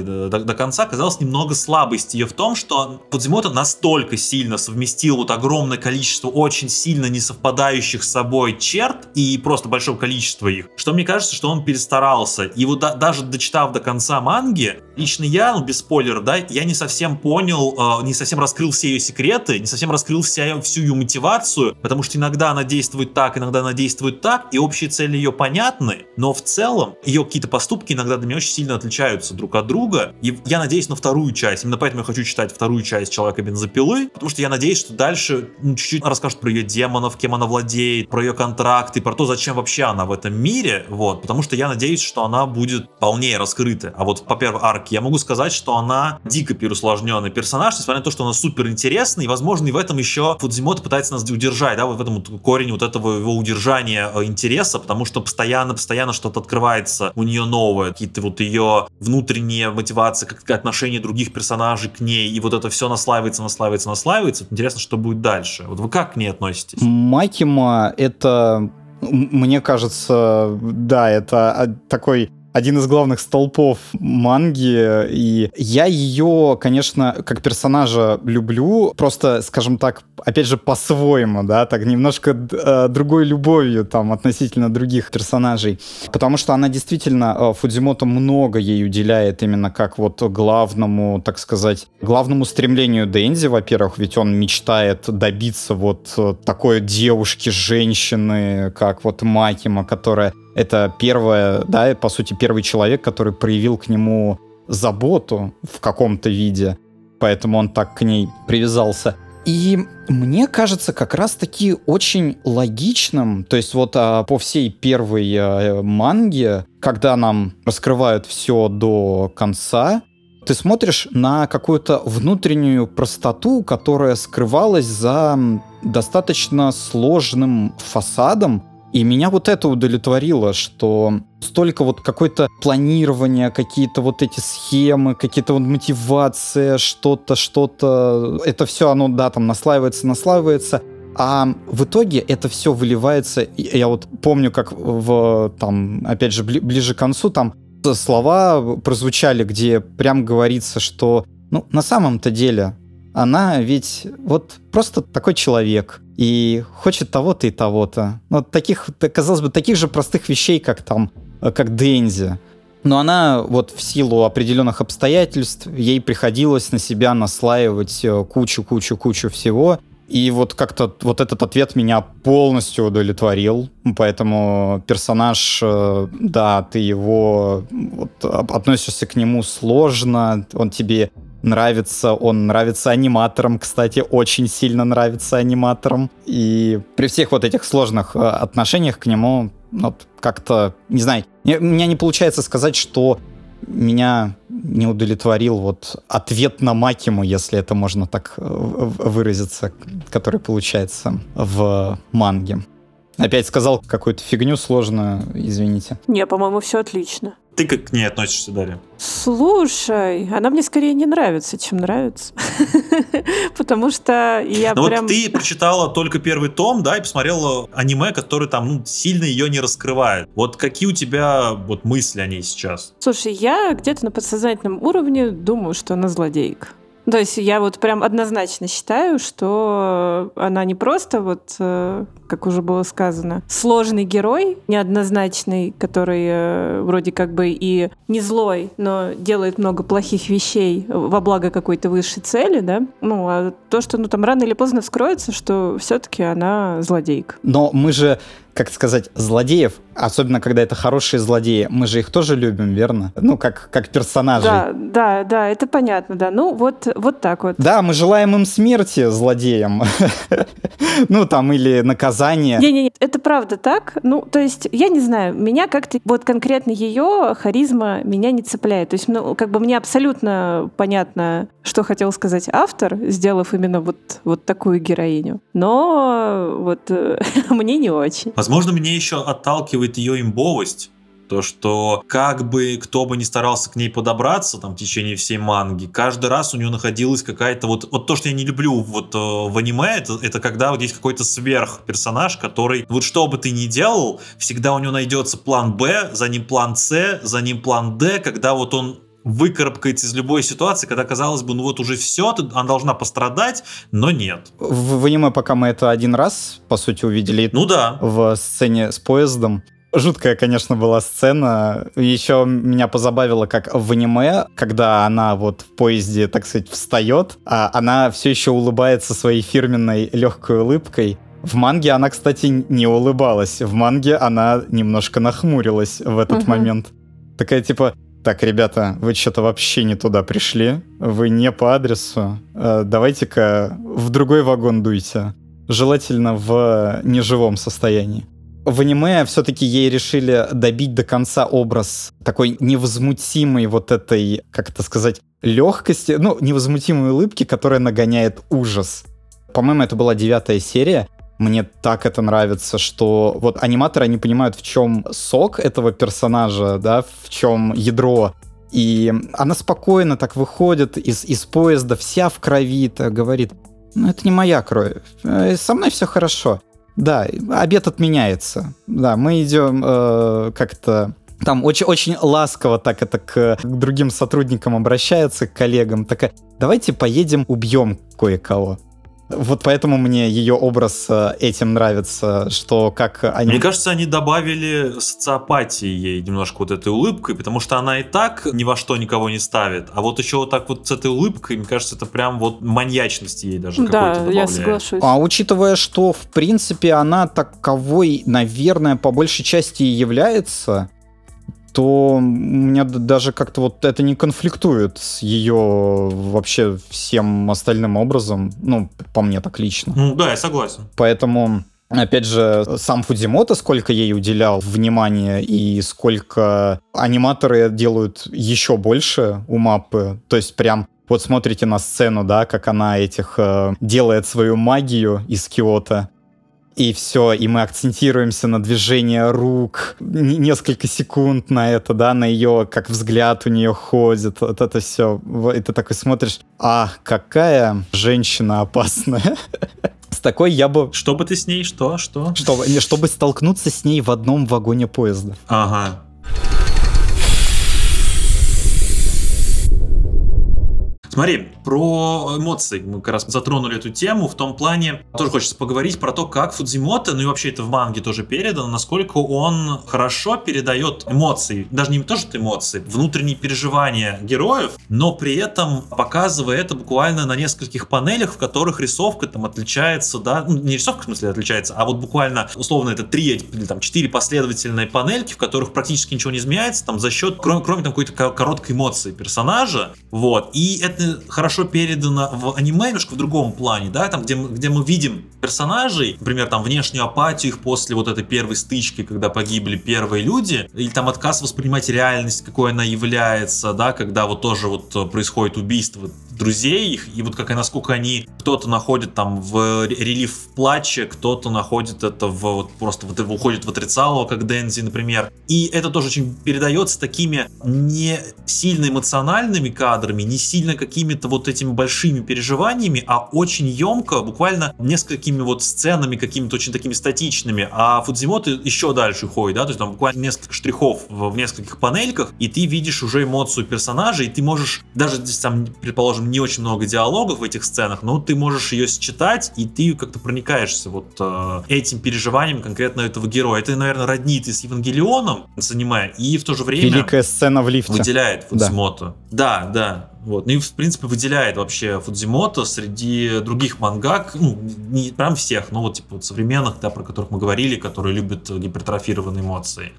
до конца казалось немного слабость ее в том, что Фудзимото настолько сильно совместил вот огромное количество очень сильно не совпадающих с собой черт и просто большого количества их, что мне кажется, что он перестарался. И вот да, даже дочитав до конца манги, лично я, ну без спойлеров, да, я не совсем понял, э, не совсем раскрыл все ее секреты, не совсем раскрыл вся, всю ее мотивацию, потому что иногда она действует так, иногда она действует так, и общие цели ее понятны, но в целом ее какие-то поступки иногда для меня очень сильно отличаются друг от друга, я надеюсь на вторую часть. Именно поэтому я хочу читать вторую часть Человека бензопилы, потому что я надеюсь, что дальше ну, чуть-чуть расскажут про ее демонов, кем она владеет, про ее контракты, про то, зачем вообще она в этом мире, вот, потому что я надеюсь, что она будет полнее раскрыта. А вот по первой арке я могу сказать, что она дико переусложненный персонаж, несмотря на то, что она супер интересный, и, возможно, и в этом еще Фудзимото пытается нас удержать, да, вот в этом вот корень вот этого его удержания э, интереса, потому что постоянно, постоянно что-то открывается у нее новое, какие-то вот ее внутренние мотивации, как отношение других персонажей к ней, и вот это все наслаивается, наслаивается, наслаивается. Интересно, что будет дальше. Вот вы как к ней относитесь? Макима — это мне кажется, да, это такой один из главных столпов манги, и я ее, конечно, как персонажа люблю, просто, скажем так, опять же, по-своему, да, так немножко э, другой любовью там относительно других персонажей, потому что она действительно, э, Фудзимото много ей уделяет именно как вот главному, так сказать, главному стремлению Дэнзи, во-первых, ведь он мечтает добиться вот э, такой девушки, женщины, как вот Макима, которая это первое, да, по сути, первый человек, который проявил к нему заботу в каком-то виде, поэтому он так к ней привязался. И мне кажется как раз-таки очень логичным, то есть вот а, по всей первой а, манге, когда нам раскрывают все до конца, ты смотришь на какую-то внутреннюю простоту, которая скрывалась за достаточно сложным фасадом, и меня вот это удовлетворило, что столько вот какое-то планирование, какие-то вот эти схемы, какие-то вот мотивация, что-то, что-то, это все оно, да, там наслаивается, наслаивается, а в итоге это все выливается, я вот помню, как в, там, опять же, ближе к концу, там слова прозвучали, где прям говорится, что, ну, на самом-то деле, она ведь вот просто такой человек и хочет того-то и того-то. Ну, таких, казалось бы, таких же простых вещей, как там, э, как Дензи. Но она вот в силу определенных обстоятельств, ей приходилось на себя наслаивать кучу-кучу-кучу э, всего. И вот как-то вот этот ответ меня полностью удовлетворил. Поэтому персонаж, э, да, ты его вот, относишься к нему сложно, он тебе нравится, он нравится аниматорам, кстати, очень сильно нравится аниматорам. И при всех вот этих сложных э, отношениях к нему вот, как-то, не знаю, у меня не получается сказать, что меня не удовлетворил вот ответ на Макиму, если это можно так э, выразиться, который получается в манге. Опять сказал какую-то фигню сложную, извините. Не, по-моему, все отлично. Ты как к ней относишься, Дарья? Слушай, она мне скорее не нравится, чем нравится. <laughs> Потому что я Но прям... вот ты прочитала только первый том, да, и посмотрела аниме, который там ну, сильно ее не раскрывает. Вот какие у тебя вот мысли о ней сейчас? Слушай, я где-то на подсознательном уровне думаю, что она злодейка. То есть я вот прям однозначно считаю, что она не просто вот, э, как уже было сказано, сложный герой, неоднозначный, который э, вроде как бы и не злой, но делает много плохих вещей во благо какой-то высшей цели, да? Ну, а то, что ну там рано или поздно вскроется, что все-таки она злодейка. Но мы же как сказать, злодеев, особенно когда это хорошие злодеи, мы же их тоже любим, верно? Ну, как, как персонажей. Да, да, да, это понятно, да. Ну, вот, вот так вот. Да, мы желаем им смерти, злодеям. <laughs> Ну, там, или наказания. Не-не-не, это правда так. Ну, то есть, я не знаю, меня как-то, вот конкретно ее харизма меня не цепляет. То есть, ну, как бы мне абсолютно понятно, что хотел сказать автор, сделав именно вот, вот такую героиню. Но вот <laughs> мне не очень. Возможно, меня еще отталкивает ее имбовость. То, что как бы кто бы ни старался к ней подобраться там в течение всей манги, каждый раз у нее находилась какая-то вот... Вот то, что я не люблю вот э, в аниме, это, это когда вот есть какой-то сверхперсонаж, который вот что бы ты ни делал, всегда у него найдется план Б, за ним план С, за ним план Д, когда вот он выкарабкается из любой ситуации, когда казалось бы, ну вот уже все, она должна пострадать, но нет. В, в аниме пока мы это один раз, по сути, увидели. Ну да. В сцене с поездом. Жуткая, конечно, была сцена. Еще меня позабавило, как в аниме, когда она вот в поезде, так сказать, встает, а она все еще улыбается своей фирменной легкой улыбкой. В манге она, кстати, не улыбалась. В манге она немножко нахмурилась в этот угу. момент. Такая типа, так, ребята, вы что-то вообще не туда пришли. Вы не по адресу. Э, давайте-ка в другой вагон дуйте. Желательно в неживом состоянии. В аниме все-таки ей решили добить до конца образ такой невозмутимой вот этой, как это сказать, легкости, ну, невозмутимой улыбки, которая нагоняет ужас. По-моему, это была девятая серия, мне так это нравится, что вот аниматоры, они понимают, в чем сок этого персонажа, да, в чем ядро. И она спокойно так выходит из, из поезда, вся в крови, говорит, ну это не моя кровь, э, со мной все хорошо. Да, обед отменяется. Да, мы идем э, как-то там очень, очень ласково так это к, к другим сотрудникам обращается, к коллегам. Такая, давайте поедем, убьем кое-кого. Вот поэтому мне ее образ э, этим нравится, что как они... Мне кажется, они добавили социопатии ей немножко вот этой улыбкой, потому что она и так ни во что никого не ставит, а вот еще вот так вот с этой улыбкой, мне кажется, это прям вот маньячности ей даже Да, я соглашусь. А учитывая, что в принципе она таковой, наверное, по большей части и является, то у меня даже как-то вот это не конфликтует с ее вообще всем остальным образом. Ну, по мне так лично. Ну да, я согласен. Поэтому Опять же, сам Фудзимото, сколько ей уделял внимания и сколько аниматоры делают еще больше у маппы. То есть прям вот смотрите на сцену, да, как она этих э, делает свою магию из Киота и все, и мы акцентируемся на движение рук, несколько секунд на это, да, на ее, как взгляд у нее ходит, вот это все, и ты такой смотришь, а, какая женщина опасная. <laughs> С такой я бы... Что бы ты с ней, что, что? Чтобы, чтобы столкнуться с ней в одном вагоне поезда. Ага. Смотри, про эмоции мы как раз затронули эту тему в том плане, тоже хочется поговорить про то, как Фудзимото, ну и вообще это в манге тоже передано, насколько он хорошо передает эмоции, даже не то, что эмоции, внутренние переживания героев, но при этом показывая это буквально на нескольких панелях, в которых рисовка там отличается, да, ну, не рисовка в смысле отличается, а вот буквально, условно, это три или там четыре последовательные панельки, в которых практически ничего не изменяется, там за счет, кроме, кроме там какой-то короткой эмоции персонажа, вот, и это хорошо передано в аниме немножко в другом плане, да, там, где мы, где мы видим персонажей, например, там, внешнюю апатию их после вот этой первой стычки, когда погибли первые люди, или там отказ воспринимать реальность, какой она является, да, когда вот тоже вот происходит убийство друзей их, и вот как и насколько они, кто-то находит там в релиф в плаче, кто-то находит это в вот просто вот уходит в отрицало, как Дэнзи, например. И это тоже очень передается такими не сильно эмоциональными кадрами, не сильно какими-то вот этими большими переживаниями, а очень емко, буквально несколькими вот сценами какими-то очень такими статичными. А Фудзимото еще дальше уходит, да, то есть там буквально несколько штрихов в нескольких панельках, и ты видишь уже эмоцию персонажа, и ты можешь, даже здесь там, предположим, не очень много диалогов в этих сценах, но ты можешь ее считать, и ты как-то проникаешься вот э, этим переживанием конкретно этого героя. Это, наверное, роднит и с Евангелионом, занимая, и в то же время... Великая сцена в лифте. Выделяет Фудзимото. Да, да. да. Вот. Ну и, в принципе, выделяет вообще Фудзимото среди других мангак, ну, не прям всех, но вот, типа, вот современных, да, про которых мы говорили, которые любят гипертрофированные эмоции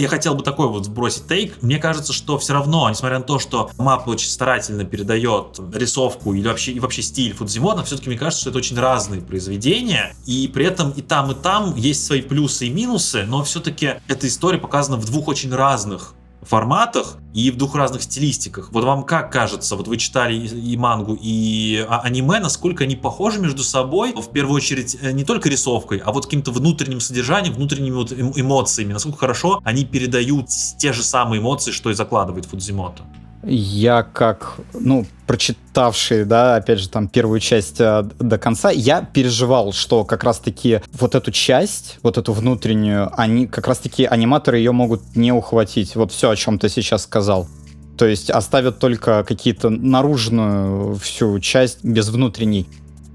я хотел бы такой вот сбросить тейк. Мне кажется, что все равно, несмотря на то, что мапа очень старательно передает рисовку или вообще, и вообще стиль Фудзимота, все-таки мне кажется, что это очень разные произведения. И при этом и там, и там есть свои плюсы и минусы, но все-таки эта история показана в двух очень разных форматах и в двух разных стилистиках. Вот вам как кажется, вот вы читали и, мангу, и а, аниме, насколько они похожи между собой, в первую очередь, э, не только рисовкой, а вот каким-то внутренним содержанием, внутренними вот эм, эмоциями, насколько хорошо они передают те же самые эмоции, что и закладывает Фудзимото я как, ну, прочитавший, да, опять же, там первую часть э, до конца, я переживал, что как раз-таки вот эту часть, вот эту внутреннюю, они как раз-таки аниматоры ее могут не ухватить. Вот все, о чем ты сейчас сказал. То есть оставят только какие-то наружную всю часть без внутренней.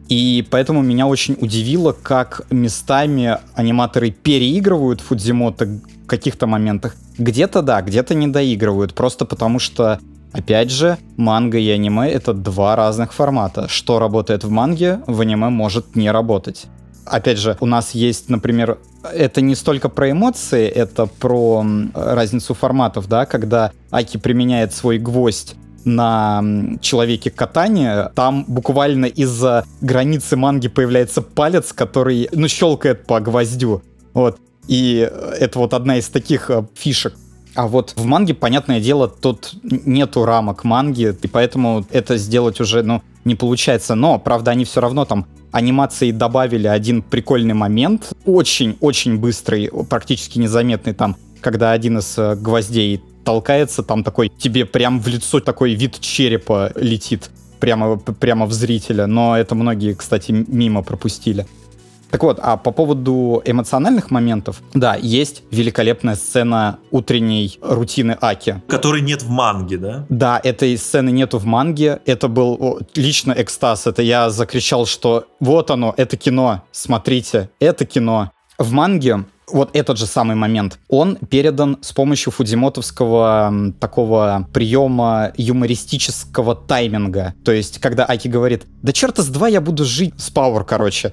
И поэтому меня очень удивило, как местами аниматоры переигрывают Фудзимото в каких-то моментах. Где-то да, где-то не доигрывают, просто потому что Опять же, манга и аниме — это два разных формата. Что работает в манге, в аниме может не работать. Опять же, у нас есть, например, это не столько про эмоции, это про разницу форматов, да, когда Аки применяет свой гвоздь на человеке катания, там буквально из-за границы манги появляется палец, который, ну, щелкает по гвоздю. Вот. И это вот одна из таких э, фишек. А вот в манге, понятное дело, тут нету рамок манги, и поэтому это сделать уже, ну, не получается. Но, правда, они все равно там анимации добавили один прикольный момент, очень-очень быстрый, практически незаметный там, когда один из э, гвоздей толкается, там такой, тебе прям в лицо такой вид черепа летит прямо, прямо в зрителя, но это многие, кстати, мимо пропустили. Так вот, а по поводу эмоциональных моментов, да, есть великолепная сцена утренней рутины Аки. Которой нет в манге, да? Да, этой сцены нету в манге. Это был лично экстаз. Это я закричал, что вот оно, это кино, смотрите, это кино. В манге вот этот же самый момент, он передан с помощью фудимотовского такого приема юмористического тайминга. То есть, когда Аки говорит, да черта с два я буду жить с Пауэр, короче.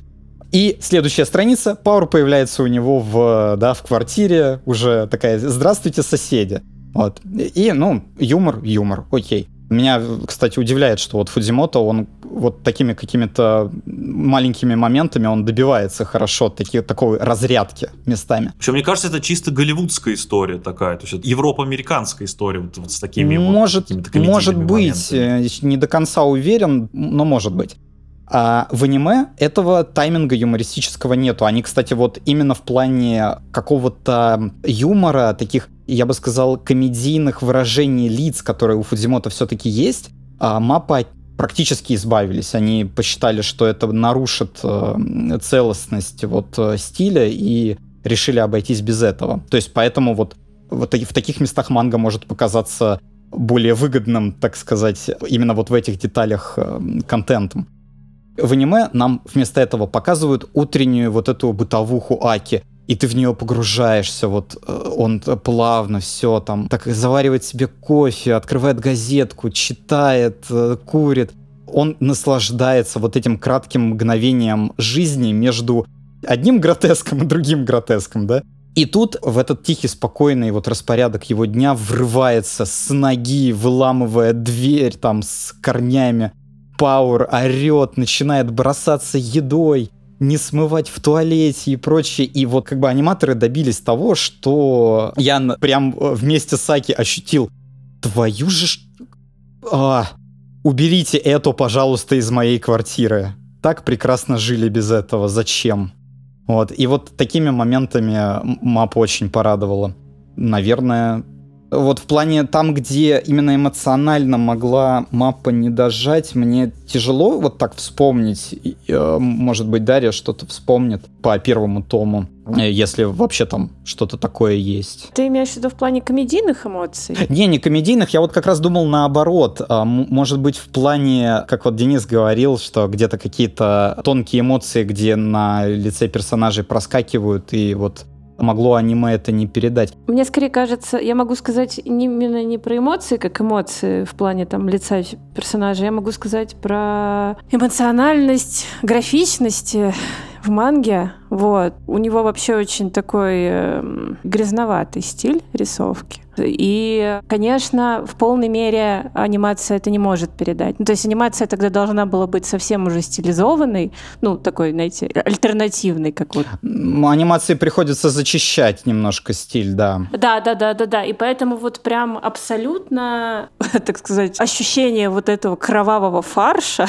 И следующая страница, Пауэр появляется у него в, да, в квартире, уже такая «Здравствуйте, соседи». Вот. И, ну, юмор, юмор, окей. Меня, кстати, удивляет, что вот Фудзимото, он вот такими какими-то маленькими моментами он добивается хорошо такие, такой разрядки местами. Причем, мне кажется, это чисто голливудская история такая, то есть европа-американская история вот, вот с такими может, вот Может быть, моментами. Э, не до конца уверен, но может быть. А в аниме этого тайминга юмористического нету. Они, кстати, вот именно в плане какого-то юмора, таких, я бы сказал, комедийных выражений лиц, которые у Фудзимото все-таки есть, а мапа практически избавились. Они посчитали, что это нарушит э, целостность вот э, стиля и решили обойтись без этого. То есть поэтому вот, вот в таких местах манга может показаться более выгодным, так сказать, именно вот в этих деталях э, контентом. В аниме нам вместо этого показывают утреннюю вот эту бытовуху Аки, и ты в нее погружаешься, вот э, он плавно все там, так заваривает себе кофе, открывает газетку, читает, э, курит. Он наслаждается вот этим кратким мгновением жизни между одним гротеском и другим гротеском, да? И тут в этот тихий, спокойный вот распорядок его дня врывается с ноги, выламывая дверь там с корнями, Пауэр орет, начинает бросаться едой, не смывать в туалете и прочее. И вот как бы аниматоры добились того, что я прям э, вместе с Аки ощутил твою же... А, уберите это, пожалуйста, из моей квартиры. Так прекрасно жили без этого. Зачем? Вот. И вот такими моментами мапа очень порадовала. Наверное, вот в плане там, где именно эмоционально могла мапа не дожать, мне тяжело вот так вспомнить. Э, может быть, Дарья что-то вспомнит по первому тому, э, если вообще там что-то такое есть. Ты имеешь в виду в плане комедийных эмоций? Не, не комедийных, я вот как раз думал наоборот. А, может быть, в плане, как вот Денис говорил, что где-то какие-то тонкие эмоции, где на лице персонажей проскакивают, и вот могло аниме это не передать. Мне скорее кажется, я могу сказать именно не про эмоции, как эмоции в плане там лица персонажа, я могу сказать про эмоциональность, графичности в манге. Вот. У него вообще очень такой э, грязноватый стиль рисовки. И, конечно, в полной мере анимация это не может передать. Ну, то есть анимация тогда должна была быть совсем уже стилизованной, ну, такой, знаете, альтернативной, как вот. Анимации приходится зачищать немножко стиль, да. Да, да, да, да, да. И поэтому вот прям абсолютно, <laughs> так сказать, ощущение вот этого кровавого фарша,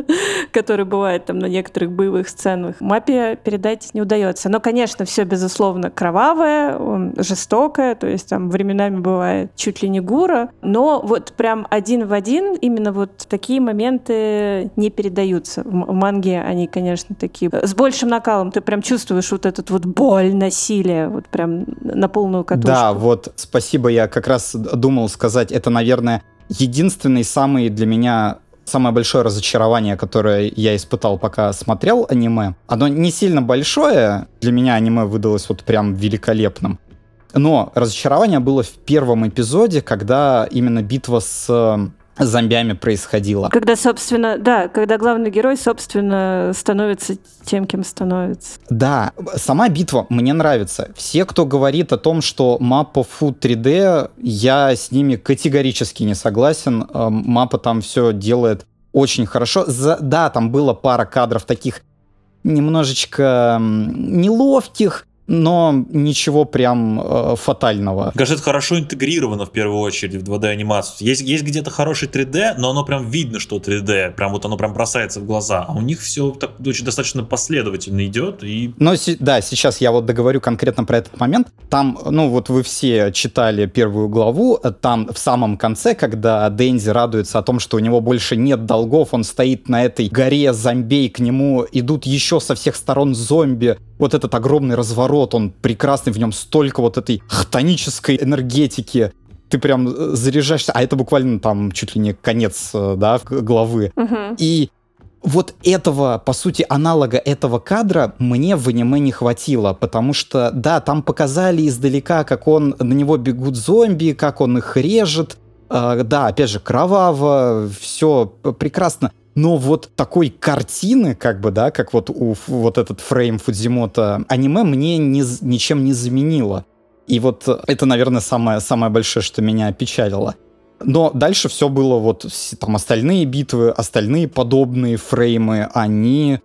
<laughs> который бывает там на некоторых боевых сценах, мапе передать не удается. Но, конечно, все, безусловно, кровавое, жестокое, то есть там временами бывает чуть ли не гура, но вот прям один в один именно вот такие моменты не передаются. В манге они, конечно, такие с большим накалом. Ты прям чувствуешь вот этот вот боль, насилие, вот прям на полную катушку. Да, вот спасибо, я как раз думал сказать, это, наверное, единственный самый для меня самое большое разочарование, которое я испытал, пока смотрел аниме, оно не сильно большое. Для меня аниме выдалось вот прям великолепным. Но разочарование было в первом эпизоде, когда именно битва с э, зомбями происходила. Когда, собственно, да, когда главный герой, собственно, становится тем, кем становится. Да, сама битва мне нравится. Все, кто говорит о том, что мапа фу 3D, я с ними категорически не согласен. Э, мапа там все делает очень хорошо. За, да, там было пара кадров таких немножечко неловких, но ничего прям э, фатального. Кажется, это хорошо интегрировано в первую очередь в 2D анимацию. Есть, есть где-то хороший 3D, но оно прям видно, что 3D, прям вот оно прям бросается в глаза. А у них все так очень достаточно последовательно идет. И... Но да, сейчас я вот договорю конкретно про этот момент. Там, ну вот вы все читали первую главу, там в самом конце, когда Дэнзи радуется о том, что у него больше нет долгов, он стоит на этой горе зомбей, к нему идут еще со всех сторон зомби, вот этот огромный разворот, он прекрасный, в нем столько вот этой хтонической энергетики, ты прям э, заряжаешься, а это буквально там чуть ли не конец, э, да, главы. Угу. И вот этого, по сути, аналога этого кадра мне в аниме не хватило, потому что, да, там показали издалека, как он, на него бегут зомби, как он их режет, э, да, опять же, кроваво, все прекрасно, но вот такой картины, как бы, да, как вот у вот этот фрейм Фудзимото аниме мне не, ничем не заменило. И вот это, наверное, самое, самое большое, что меня опечалило. Но дальше все было вот там остальные битвы, остальные подобные фреймы, они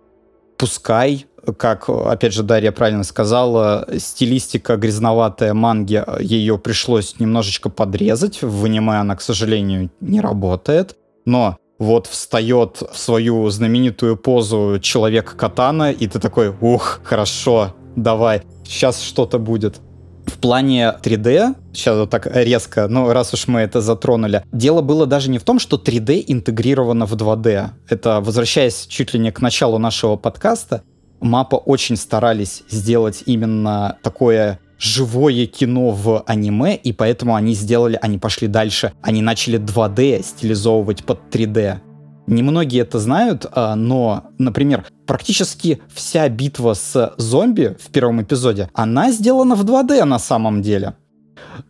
пускай, как, опять же, Дарья правильно сказала, стилистика грязноватая манги, ее пришлось немножечко подрезать. В аниме она, к сожалению, не работает. Но вот встает в свою знаменитую позу человек катана, и ты такой, ух, хорошо, давай, сейчас что-то будет. В плане 3D, сейчас вот так резко, ну раз уж мы это затронули, дело было даже не в том, что 3D интегрировано в 2D. Это, возвращаясь чуть ли не к началу нашего подкаста, Мапа очень старались сделать именно такое живое кино в аниме, и поэтому они сделали, они пошли дальше, они начали 2D стилизовывать под 3D. Немногие это знают, а, но, например, практически вся битва с зомби в первом эпизоде, она сделана в 2D на самом деле.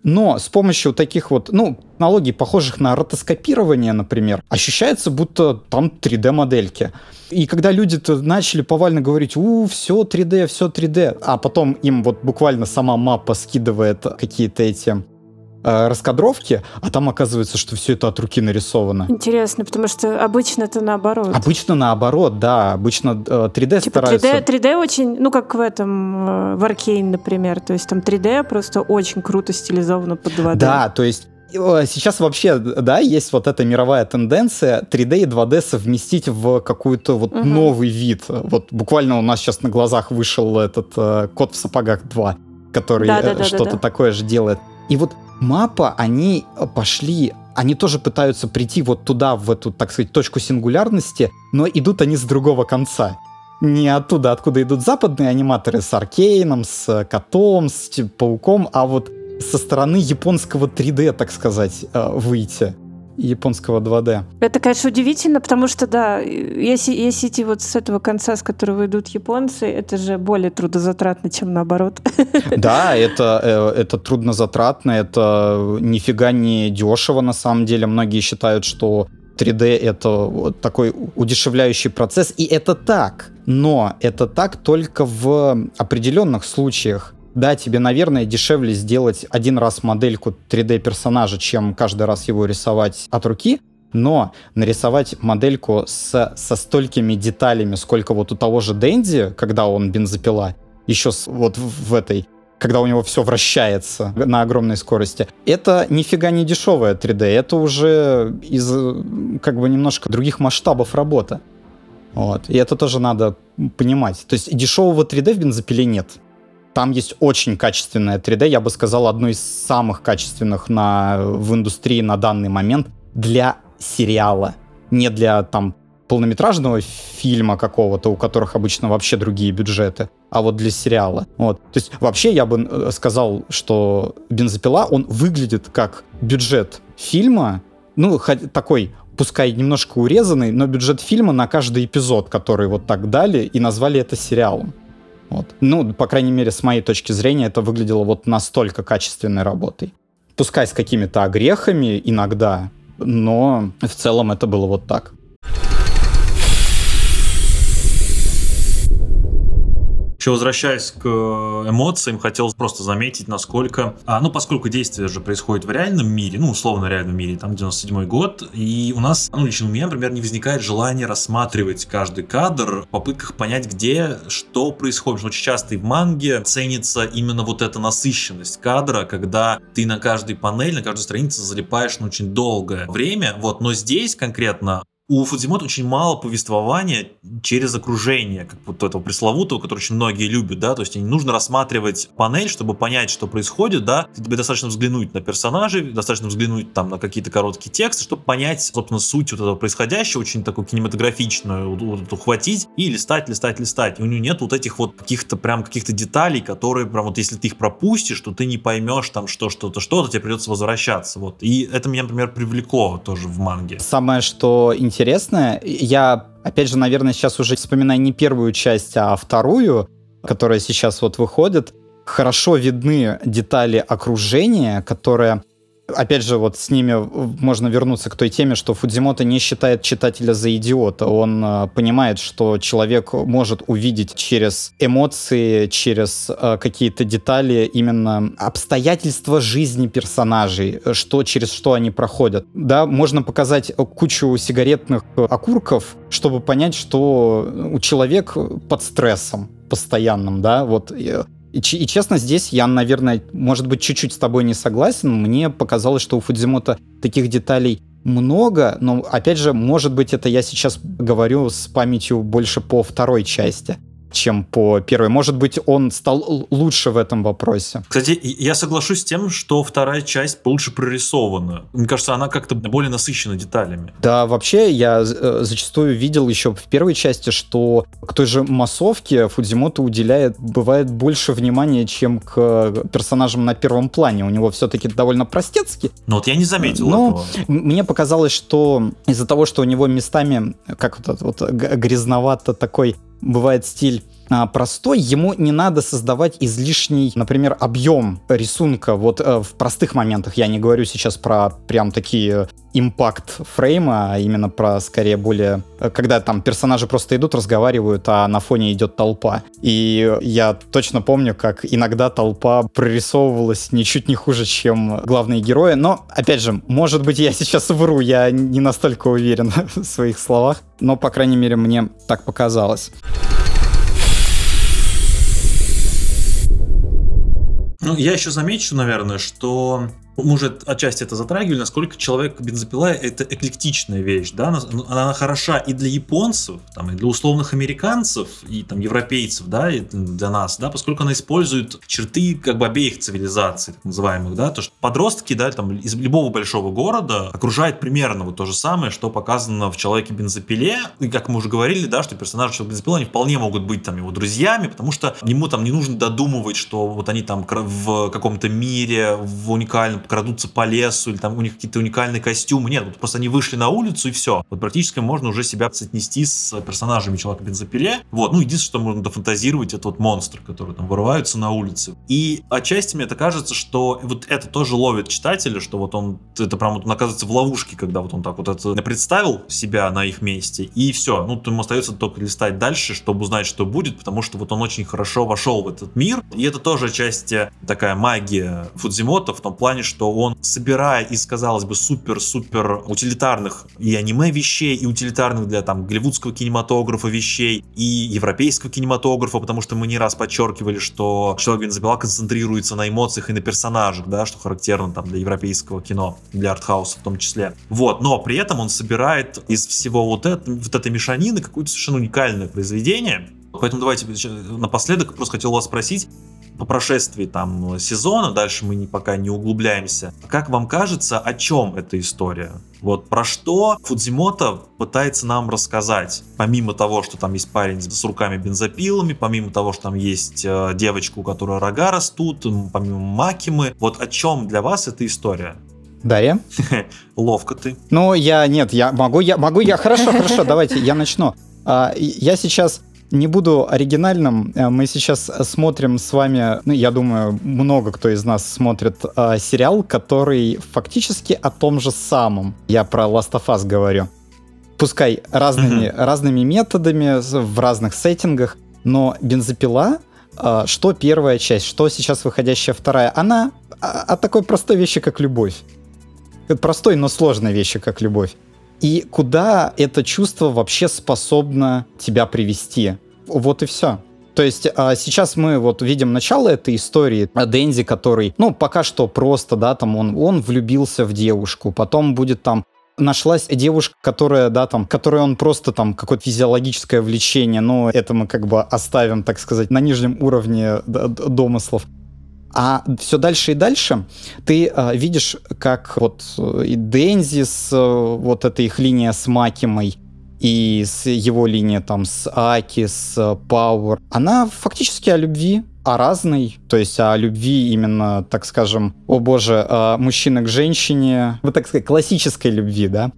Но с помощью таких вот, ну, технологий, похожих на ротоскопирование, например, ощущается, будто там 3D-модельки. И когда люди-то начали повально говорить, у, все 3D, все 3D, а потом им вот буквально сама мапа скидывает какие-то эти э, раскадровки, а там оказывается, что все это от руки нарисовано. Интересно, потому что обычно это наоборот. Обычно наоборот, да. Обычно э, 3D типа стараются... 3D, 3D очень, ну как в этом, э, в Аркейн, например, то есть там 3D просто очень круто стилизовано под 2D. Да, то есть Сейчас вообще, да, есть вот эта мировая тенденция 3D и 2D совместить в какой-то вот угу. новый вид. Вот буквально у нас сейчас на глазах вышел этот э, Кот в сапогах 2, который да, да, да, что-то да, да. такое же делает. И вот мапа, они пошли, они тоже пытаются прийти вот туда, в эту, так сказать, точку сингулярности, но идут они с другого конца. Не оттуда, откуда идут западные аниматоры с Аркейном, с Котом, с Пауком, а вот со стороны японского 3D, так сказать, э, выйти японского 2D. Это, конечно, удивительно, потому что, да, если, если идти вот с этого конца, с которого идут японцы, это же более трудозатратно, чем наоборот. <laughs> Да, это, э, это труднозатратно, это нифига не дешево на самом деле. Многие считают, что 3D это такой удешевляющий процесс, и это так. Но это так только в определенных случаях. Да, тебе, наверное, дешевле сделать один раз модельку 3D-персонажа, чем каждый раз его рисовать от руки, но нарисовать модельку с, со столькими деталями, сколько вот у того же Дэнди, когда он бензопила, еще с, вот в, этой, когда у него все вращается на огромной скорости. Это нифига не дешевая 3D, это уже из как бы немножко других масштабов работы. Вот. И это тоже надо понимать. То есть дешевого 3D в бензопиле нет. Там есть очень качественное 3D, я бы сказал, одно из самых качественных на, в индустрии на данный момент для сериала. Не для там полнометражного фильма какого-то, у которых обычно вообще другие бюджеты, а вот для сериала. Вот. То есть вообще я бы э, сказал, что «Бензопила», он выглядит как бюджет фильма, ну, такой пускай немножко урезанный, но бюджет фильма на каждый эпизод, который вот так дали, и назвали это сериалом. Вот. Ну, по крайней мере, с моей точки зрения, это выглядело вот настолько качественной работой. Пускай с какими-то огрехами иногда, но в целом это было вот так. Еще возвращаясь к э, эмоциям, хотел просто заметить, насколько... А, ну, поскольку действие же происходит в реальном мире, ну, условно реальном мире, там 97 год, и у нас, ну, лично у меня, например, не возникает желания рассматривать каждый кадр в попытках понять, где что происходит. Очень часто и в манге ценится именно вот эта насыщенность кадра, когда ты на каждой панели, на каждой странице залипаешь на очень долгое время, вот, но здесь конкретно у Фудзимото очень мало повествования через окружение, как вот этого пресловутого, который очень многие любят, да, то есть не нужно рассматривать панель, чтобы понять, что происходит, да, тебе достаточно взглянуть на персонажей, достаточно взглянуть там на какие-то короткие тексты, чтобы понять, собственно, суть вот этого происходящего, очень такую кинематографичную, вот, вот, ухватить и листать, листать, листать. И у него нет вот этих вот каких-то прям каких-то деталей, которые прям вот если ты их пропустишь, то ты не поймешь там что, что-то, что-то, тебе придется возвращаться, вот. И это меня, например, привлекло тоже в манге. Самое, что интересно интересное. Я, опять же, наверное, сейчас уже вспоминаю не первую часть, а вторую, которая сейчас вот выходит. Хорошо видны детали окружения, которое опять же, вот с ними можно вернуться к той теме, что Фудзимото не считает читателя за идиота. Он э, понимает, что человек может увидеть через эмоции, через э, какие-то детали именно обстоятельства жизни персонажей, что через что они проходят. Да, можно показать кучу сигаретных окурков, чтобы понять, что у человека под стрессом постоянным, да, вот и, и честно, здесь я, наверное, может быть, чуть-чуть с тобой не согласен. Мне показалось, что у Фудзимота таких деталей много, но, опять же, может быть, это я сейчас говорю с памятью больше по второй части чем по первой. Может быть, он стал лучше в этом вопросе. Кстати, я соглашусь с тем, что вторая часть лучше прорисована. Мне кажется, она как-то более насыщена деталями. Да, вообще, я э, зачастую видел еще в первой части, что к той же массовке Фудзимото уделяет, бывает, больше внимания, чем к персонажам на первом плане. У него все-таки довольно простецкий. Ну вот я не заметил Но этого. Мне показалось, что из-за того, что у него местами, как вот, вот грязновато такой бывает стиль простой, ему не надо создавать излишний, например, объем рисунка. Вот э, в простых моментах я не говорю сейчас про прям такие импакт фрейма, а именно про скорее более... Э, когда там персонажи просто идут, разговаривают, а на фоне идет толпа. И я точно помню, как иногда толпа прорисовывалась ничуть не хуже, чем главные герои. Но, опять же, может быть, я сейчас вру, я не настолько уверен <laughs> в своих словах. Но, по крайней мере, мне так показалось. Ну, я еще замечу, наверное, что мы уже отчасти это затрагивали, насколько человек бензопила это эклектичная вещь, да, она, ну, она хороша и для японцев, там, и для условных американцев, и там европейцев, да, и для нас, да, поскольку она использует черты как бы обеих цивилизаций, так называемых, да, то что подростки, да, там, из любого большого города окружает примерно вот то же самое, что показано в человеке бензопиле, и как мы уже говорили, да, что персонажи человека бензопила, они вполне могут быть там его друзьями, потому что ему там не нужно додумывать, что вот они там в каком-то мире, в уникальном крадутся по лесу, или там у них какие-то уникальные костюмы. Нет, вот просто они вышли на улицу и все. Вот практически можно уже себя соотнести с персонажами человека бензопиле. Вот, ну, единственное, что можно дофантазировать, это вот монстры, которые там вырываются на улице. И отчасти мне это кажется, что вот это тоже ловит читателя, что вот он, это прям вот он оказывается в ловушке, когда вот он так вот это представил себя на их месте, и все. Ну, ему остается только листать дальше, чтобы узнать, что будет, потому что вот он очень хорошо вошел в этот мир. И это тоже часть такая магия Фудзимото в том плане, что что он, собирая из, казалось бы, супер-супер утилитарных и аниме вещей, и утилитарных для там голливудского кинематографа вещей, и европейского кинематографа, потому что мы не раз подчеркивали, что человек бензопила концентрируется на эмоциях и на персонажах, да, что характерно там для европейского кино, для артхауса в том числе. Вот, но при этом он собирает из всего вот, это, вот этой мешанины какое-то совершенно уникальное произведение, Поэтому давайте напоследок просто хотел вас спросить, по прошествии там сезона, дальше мы не, пока не углубляемся, как вам кажется, о чем эта история? Вот про что Фудзимото пытается нам рассказать, помимо того, что там есть парень с руками бензопилами, помимо того, что там есть э, девочка, у которой рога растут, помимо Макимы, вот о чем для вас эта история? Дарья? <laughs> Ловко ты. Ну, я, нет, я могу, я могу, я, хорошо, хорошо, давайте, я начну. А, я сейчас не буду оригинальным. Э, мы сейчас смотрим с вами, ну, я думаю, много кто из нас смотрит э, сериал, который фактически о том же самом. Я про Last of Us говорю. Пускай разными, mm-hmm. разными методами, в разных сеттингах, но бензопила, э, что первая часть, что сейчас выходящая вторая, она о, о такой простой вещи, как любовь. Простой, но сложной вещи, как любовь и куда это чувство вообще способно тебя привести. Вот и все. То есть а, сейчас мы вот видим начало этой истории Дэнзи, который, ну, пока что просто, да, там он, он влюбился в девушку, потом будет там нашлась девушка, которая, да, там, которой он просто там какое-то физиологическое влечение, но это мы как бы оставим, так сказать, на нижнем уровне домыслов. А все дальше и дальше ты э, видишь, как вот э, и Дензи с э, вот этой их линия с Макимой, и с его линия там с Аки, с Пауэр, она фактически о любви, о разной, то есть о любви именно, так скажем, о боже, э, мужчина к женщине, вот так сказать, классической любви, да,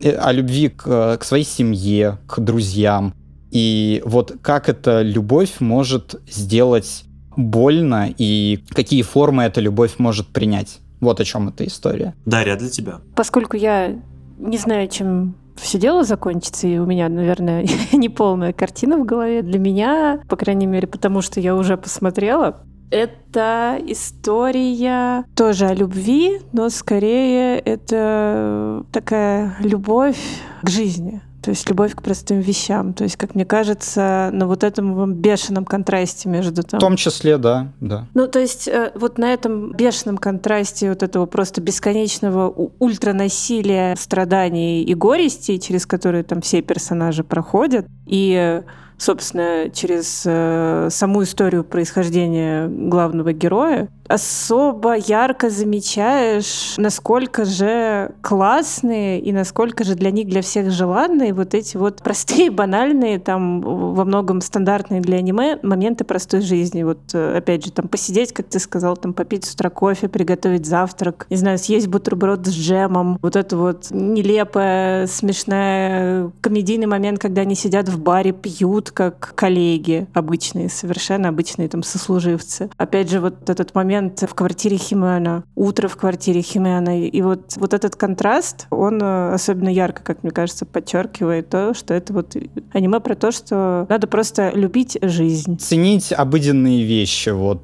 э, о любви к, к своей семье, к друзьям. И вот как эта любовь может сделать больно и какие формы эта любовь может принять. Вот о чем эта история. Дарья, для тебя? Поскольку я не знаю, чем все дело закончится, и у меня, наверное, <laughs> не полная картина в голове. Для меня, по крайней мере, потому что я уже посмотрела, это история тоже о любви, но скорее это такая любовь к жизни. То есть любовь к простым вещам. То есть, как мне кажется, на вот этом бешеном контрасте между там... В том числе, да, да. Ну, то есть, э, вот на этом бешеном контрасте вот этого просто бесконечного ультранасилия, страданий и горести, через которые там все персонажи проходят, и собственно, через э, саму историю происхождения главного героя, особо ярко замечаешь, насколько же классные и насколько же для них, для всех желанные вот эти вот <laughs> простые, банальные, там во многом стандартные для аниме моменты простой жизни. Вот э, опять же, там посидеть, как ты сказал, там попить с утра кофе, приготовить завтрак, не знаю, съесть бутерброд с джемом. Вот это вот нелепая, смешная комедийный момент, когда они сидят в баре, пьют, как коллеги обычные, совершенно обычные там сослуживцы. Опять же, вот этот момент момент в квартире Химена, утро в квартире Химена. И вот, вот этот контраст, он э, особенно ярко, как мне кажется, подчеркивает то, что это вот аниме про то, что надо просто любить жизнь. Ценить обыденные вещи, вот.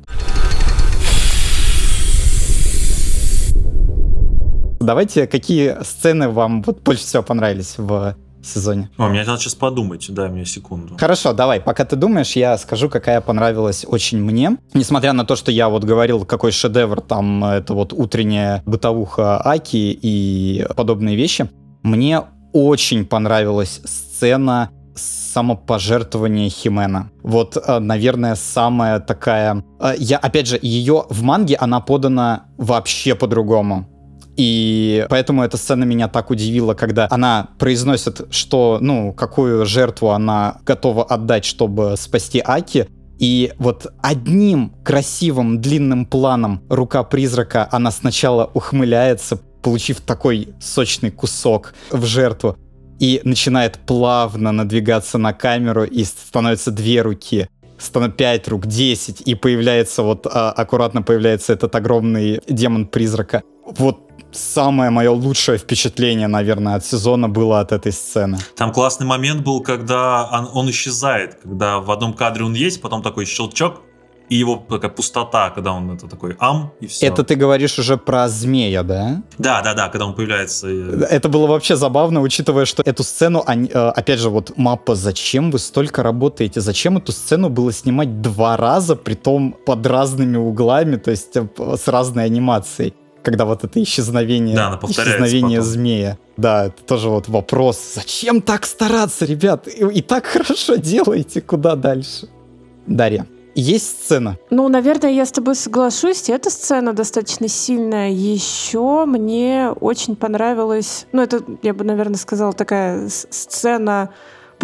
Давайте, какие сцены вам вот больше всего понравились в сезоне. О, мне надо сейчас подумать, дай мне секунду. Хорошо, давай, пока ты думаешь, я скажу, какая понравилась очень мне. Несмотря на то, что я вот говорил, какой шедевр там, это вот утренняя бытовуха Аки и подобные вещи, мне очень понравилась сцена самопожертвования Химена. Вот, э, наверное, самая такая... Э, я, опять же, ее в манге она подана вообще по-другому. И поэтому эта сцена меня так удивила, когда она произносит, что, ну, какую жертву она готова отдать, чтобы спасти Аки. И вот одним красивым длинным планом рука призрака, она сначала ухмыляется, получив такой сочный кусок в жертву, и начинает плавно надвигаться на камеру, и становятся две руки станут 5 рук, 10, и появляется вот, а, аккуратно появляется этот огромный демон призрака. Вот самое мое лучшее впечатление, наверное, от сезона было от этой сцены. Там классный момент был, когда он, он исчезает, когда в одном кадре он есть, потом такой щелчок, и его такая пустота, когда он это такой ам, и все. Это ты говоришь уже про змея, да? Да, да, да, когда он появляется. Это было вообще забавно, учитывая, что эту сцену, они, э, опять же, вот мапа, зачем вы столько работаете? Зачем эту сцену было снимать два раза, при том под разными углами, то есть э, с разной анимацией? Когда вот это исчезновение, да, исчезновение потом. змея. Да, это тоже вот вопрос. Зачем так стараться, ребят? И, и так <laughs> хорошо делаете, куда дальше? Дарья, есть сцена? Ну, наверное, я с тобой соглашусь. Эта сцена достаточно сильная. Еще мне очень понравилась... Ну, это, я бы, наверное, сказала, такая сцена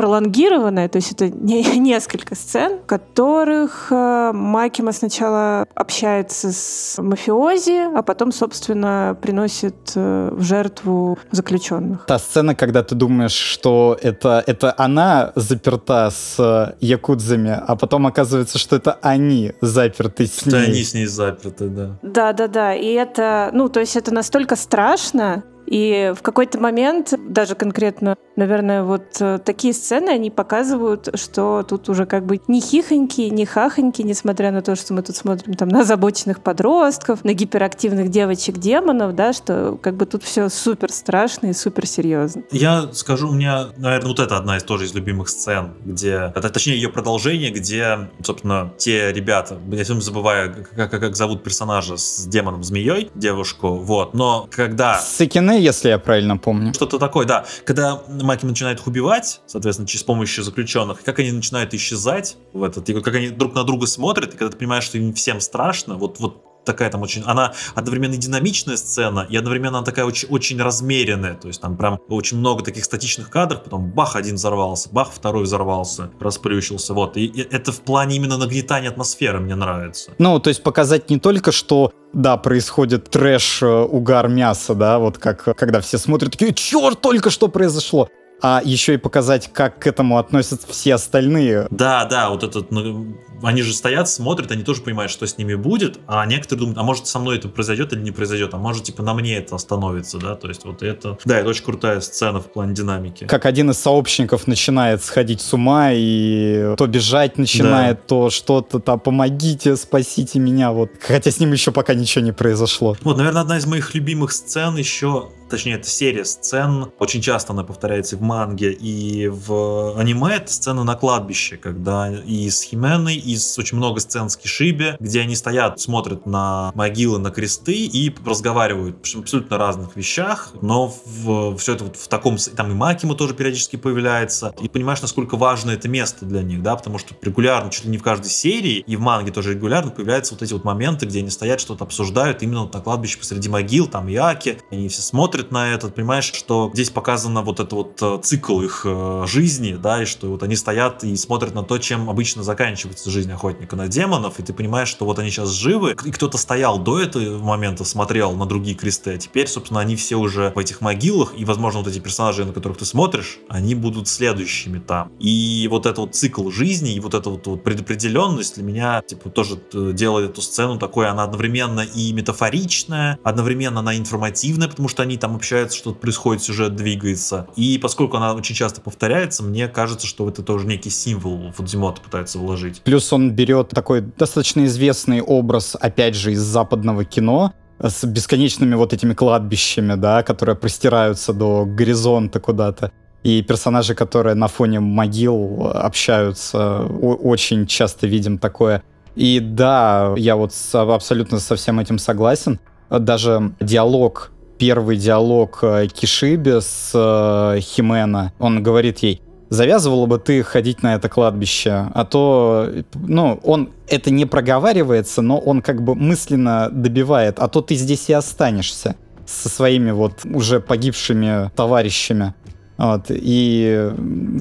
пролонгированная, то есть это не, <laughs> несколько сцен, в которых э, Макима сначала общается с мафиози, а потом, собственно, приносит э, в жертву заключенных. Та сцена, когда ты думаешь, что это, это она заперта с якудзами, а потом оказывается, что это они заперты с ней. Что они с ней заперты, да. Да-да-да, и это, ну, то есть это настолько страшно, и в какой-то момент, даже конкретно, наверное, вот э, такие сцены, они показывают, что тут уже как бы не хихоньки, не хахоньки, несмотря на то, что мы тут смотрим там на озабоченных подростков, на гиперактивных девочек-демонов, да, что как бы тут все супер страшно и супер серьезно. Я скажу, у меня, наверное, вот это одна из тоже из любимых сцен, где, это, точнее, ее продолжение, где, собственно, те ребята, я все забываю, как, как, как зовут персонажа с демоном-змеей, девушку, вот, но когда... Сыкины если я правильно помню. Что-то такое, да. Когда Маки начинает их убивать, соответственно, с помощью заключенных, как они начинают исчезать в этот, как они друг на друга смотрят, и когда ты понимаешь, что им всем страшно, вот, вот такая там очень, она одновременно динамичная сцена, и одновременно она такая очень, очень размеренная, то есть там прям очень много таких статичных кадров, потом бах, один взорвался, бах, второй взорвался, расплющился, вот, и, и это в плане именно нагнетания атмосферы мне нравится. Ну, то есть показать не только, что да, происходит трэш, э, угар мяса, да, вот как когда все смотрят, такие, черт, только что произошло. А еще и показать, как к этому относятся все остальные. Да, да, вот этот, ну, они же стоят, смотрят, они тоже понимают, что с ними будет, а некоторые думают, а может со мной это произойдет или не произойдет, а может типа на мне это остановится, да, то есть вот это, да, это очень крутая сцена в плане динамики. Как один из сообщников начинает сходить с ума и то бежать начинает, да. то что-то там, помогите, спасите меня, вот, хотя с ним еще пока ничего не произошло. Вот, наверное, одна из моих любимых сцен еще точнее, это серия сцен, очень часто она повторяется в манге, и в аниме, это сцена на кладбище, когда и с Хименой, и с очень много сцен с Кишиби, где они стоят, смотрят на могилы, на кресты и разговаривают об абсолютно разных вещах, но в, все это вот в таком, там и Макима тоже периодически появляется, и понимаешь, насколько важно это место для них, да, потому что регулярно, чуть ли не в каждой серии, и в манге тоже регулярно появляются вот эти вот моменты, где они стоят, что-то обсуждают именно вот на кладбище посреди могил, там Яки, они все смотрят смотрит на этот, понимаешь, что здесь показано вот это вот э, цикл их э, жизни, да, и что вот они стоят и смотрят на то, чем обычно заканчивается жизнь охотника на демонов, и ты понимаешь, что вот они сейчас живы, и кто-то стоял до этого момента, смотрел на другие кресты, а теперь, собственно, они все уже в этих могилах, и, возможно, вот эти персонажи, на которых ты смотришь, они будут следующими там. И вот этот вот цикл жизни, и вот эта вот, вот предопределенность для меня, типа, тоже э, делает эту сцену такой, она одновременно и метафоричная, одновременно она информативная, потому что они там там общаются, что-то происходит, сюжет двигается. И поскольку она очень часто повторяется, мне кажется, что это тоже некий символ Фудзимота пытается вложить. Плюс он берет такой достаточно известный образ, опять же, из западного кино, с бесконечными вот этими кладбищами, да, которые простираются до горизонта куда-то. И персонажи, которые на фоне могил общаются, очень часто видим такое. И да, я вот абсолютно со всем этим согласен. Даже диалог первый диалог э, Кишиби с э, Химена. Он говорит ей, завязывала бы ты ходить на это кладбище, а то, ну, он это не проговаривается, но он как бы мысленно добивает, а то ты здесь и останешься со своими вот уже погибшими товарищами. Вот, и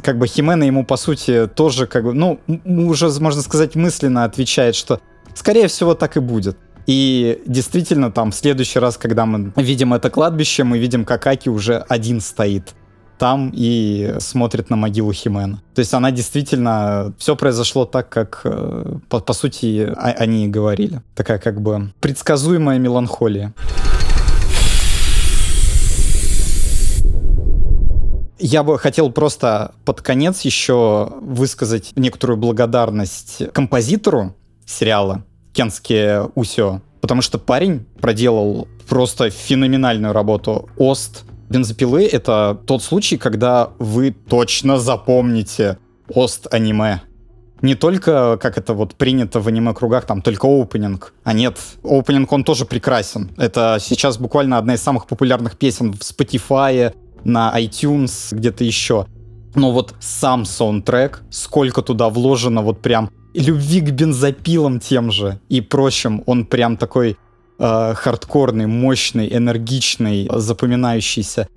как бы Химена ему, по сути, тоже как бы, ну, уже, можно сказать, мысленно отвечает, что скорее всего так и будет. И действительно, там, в следующий раз, когда мы видим это кладбище, мы видим, как Аки уже один стоит там и смотрит на могилу Химена. То есть она действительно... Все произошло так, как, э, по, по сути, они и говорили. Такая как бы предсказуемая меланхолия. Я бы хотел просто под конец еще высказать некоторую благодарность композитору сериала, Кенске Усё. Потому что парень проделал просто феноменальную работу. Ост бензопилы — это тот случай, когда вы точно запомните ост аниме. Не только, как это вот принято в аниме-кругах, там только оупенинг. А нет, оупенинг, он тоже прекрасен. Это сейчас буквально одна из самых популярных песен в Spotify, на iTunes, где-то еще. Но вот сам саундтрек, сколько туда вложено вот прям любви к бензопилам тем же и прочим. Он прям такой э, хардкорный, мощный, энергичный, запоминающийся.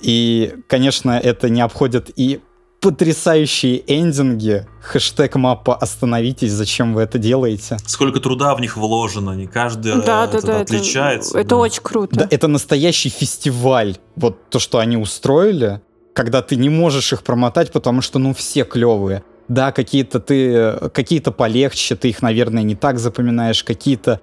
И, конечно, это не обходит и потрясающие эндинги. Хэштег маппа «Остановитесь, зачем вы это делаете?» Сколько труда в них вложено, не каждый да, да, да, отличается. Это, это очень круто. Да, это настоящий фестиваль. Вот то, что они устроили, когда ты не можешь их промотать, потому что, ну, все клевые. Да, какие-то ты, какие-то полегче, ты их, наверное, не так запоминаешь, какие-то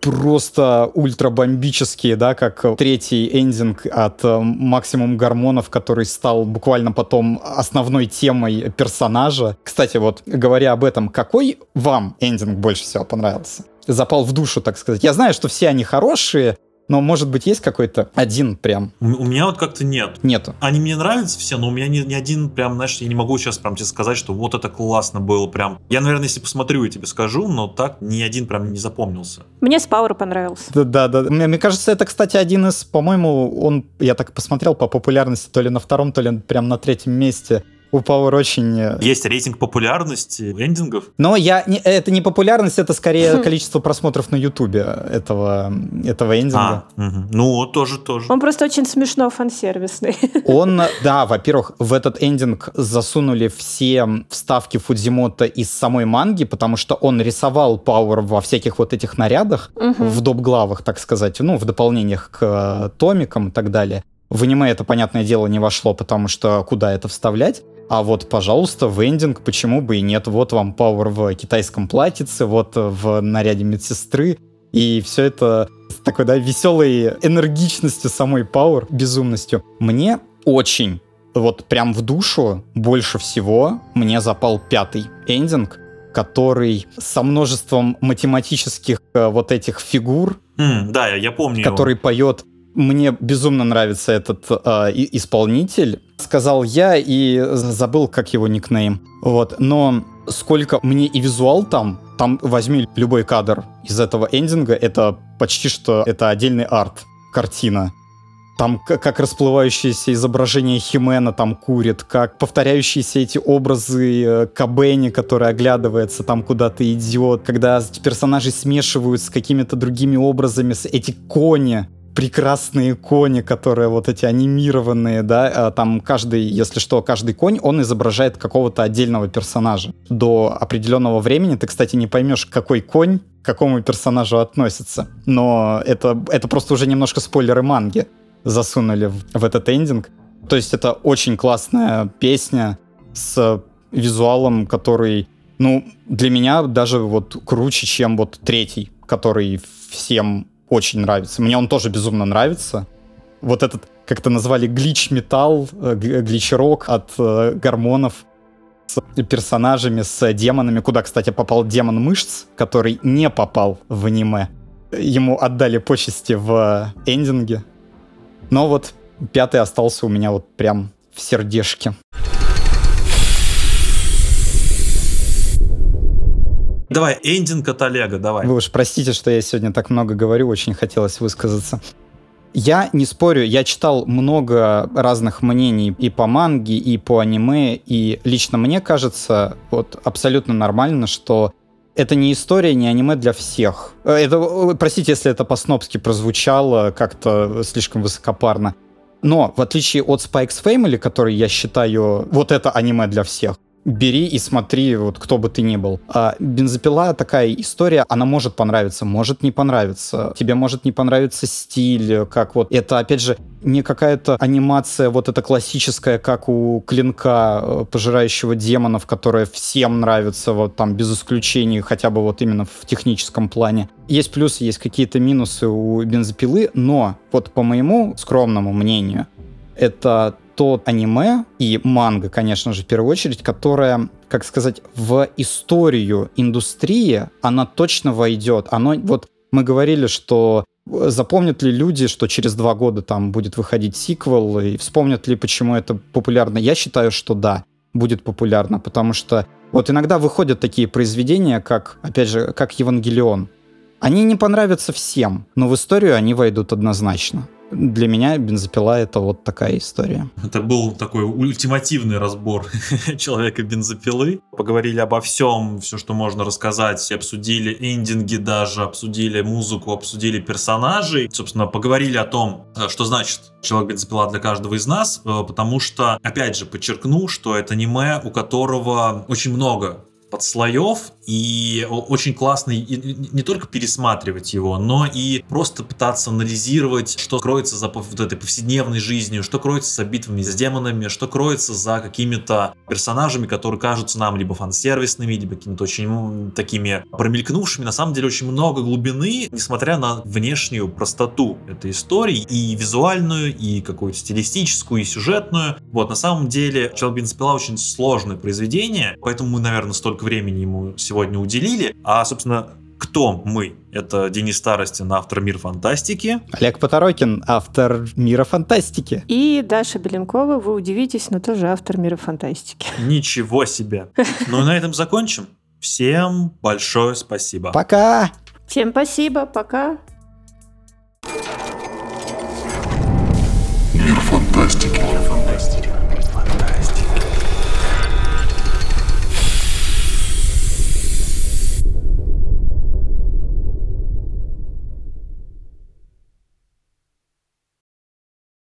просто ультрабомбические, да, как третий эндинг от э, максимум гормонов, который стал буквально потом основной темой персонажа. Кстати, вот говоря об этом, какой вам эндинг больше всего понравился? Запал в душу, так сказать. Я знаю, что все они хорошие, но, может быть, есть какой-то один прям? У, у меня вот как-то нет. Нету. Они мне нравятся все, но у меня ни, ни один прям, знаешь, я не могу сейчас прям тебе сказать, что вот это классно было прям. Я, наверное, если посмотрю, я тебе скажу, но так ни один прям не запомнился. Мне Спауэр понравился. Да, да, да. Мне, мне кажется, это, кстати, один из, по-моему, он, я так посмотрел по популярности, то ли на втором, то ли прям на третьем месте у Power очень... Э, Есть рейтинг популярности эндингов? Но я... Не, это не популярность, это скорее количество просмотров на Ютубе этого, этого эндинга. А, угу. Ну, тоже, тоже. Он просто очень смешно фансервисный. <laughs> Он, да, во-первых, в этот эндинг засунули все вставки Фудзимото из самой манги, потому что он рисовал Пауэр во всяких вот этих нарядах, угу. в доп-главах, так сказать, ну, в дополнениях к э, томикам и так далее. В аниме это, понятное дело, не вошло, потому что куда это вставлять? А вот, пожалуйста, в эндинг, почему бы и нет? Вот вам Пауэр в китайском платьице, вот в наряде медсестры. И все это с такой, да, веселой энергичностью самой Пауэр, безумностью. Мне очень, вот прям в душу больше всего мне запал пятый эндинг, который со множеством математических э, вот этих фигур, mm, да, я помню. Который его. поет мне безумно нравится этот э, исполнитель. Сказал я и забыл, как его никнейм. Вот, но сколько мне и визуал там, там возьми любой кадр из этого эндинга, это почти что это отдельный арт, картина. Там как расплывающееся изображение Химена там курит, как повторяющиеся эти образы э, Кабени, который оглядывается, там куда-то идет, когда персонажи смешивают с какими-то другими образами, эти кони, прекрасные кони, которые вот эти анимированные, да, а там каждый, если что, каждый конь, он изображает какого-то отдельного персонажа. До определенного времени ты, кстати, не поймешь, какой конь к какому персонажу относится. Но это, это просто уже немножко спойлеры манги засунули в, в этот эндинг. То есть это очень классная песня с визуалом, который, ну, для меня даже вот круче, чем вот третий, который всем очень нравится. Мне он тоже безумно нравится. Вот этот, как это назвали, глич-металл, э, глич-рок от э, гормонов с персонажами, с демонами, куда, кстати, попал демон мышц, который не попал в аниме. Ему отдали почести в эндинге. Но вот пятый остался у меня вот прям в сердешке. Давай, эндинг от Олега, давай. Вы уж простите, что я сегодня так много говорю, очень хотелось высказаться. Я не спорю, я читал много разных мнений и по манге, и по аниме, и лично мне кажется вот абсолютно нормально, что это не история, не аниме для всех. Э, это, простите, если это по-снопски прозвучало как-то слишком высокопарно. Но, в отличие от Spikes Family, который я считаю, вот это аниме для всех, бери и смотри, вот кто бы ты ни был. А бензопила такая история, она может понравиться, может не понравиться. Тебе может не понравиться стиль, как вот это, опять же, не какая-то анимация вот эта классическая, как у клинка э, пожирающего демонов, которая всем нравится, вот там без исключений, хотя бы вот именно в техническом плане. Есть плюсы, есть какие-то минусы у бензопилы, но вот по моему скромному мнению, это то аниме и манга, конечно же, в первую очередь, которая, как сказать, в историю индустрии, она точно войдет. Оно, вот мы говорили, что запомнят ли люди, что через два года там будет выходить сиквел, и вспомнят ли, почему это популярно. Я считаю, что да, будет популярно, потому что вот иногда выходят такие произведения, как, опять же, как Евангелион. Они не понравятся всем, но в историю они войдут однозначно для меня бензопила это вот такая история. Это был такой ультимативный разбор <laughs> человека бензопилы. Поговорили обо всем, все, что можно рассказать, обсудили эндинги даже, обсудили музыку, обсудили персонажей. Собственно, поговорили о том, э, что значит человек бензопила для каждого из нас, э, потому что, опять же, подчеркну, что это аниме, у которого очень много подслоев, и очень классно не только пересматривать его, но и просто пытаться анализировать, что кроется за вот этой повседневной жизнью, что кроется за битвами с демонами, что кроется за какими-то персонажами, которые кажутся нам либо фан-сервисными, либо какими-то очень такими промелькнувшими. На самом деле очень много глубины, несмотря на внешнюю простоту этой истории, и визуальную, и какую-то стилистическую, и сюжетную. Вот, на самом деле, Человек Бенспила очень сложное произведение, поэтому мы, наверное, столько времени ему сегодня уделили. А, собственно, кто мы? Это Денис Старостин, автор «Мир фантастики». Олег Поторокин, автор «Мира фантастики». И Даша Беленкова, вы удивитесь, но тоже автор «Мира фантастики». <laughs> Ничего себе! Ну и на этом закончим. Всем большое спасибо. Пока! Всем спасибо, пока. Мир фантастики.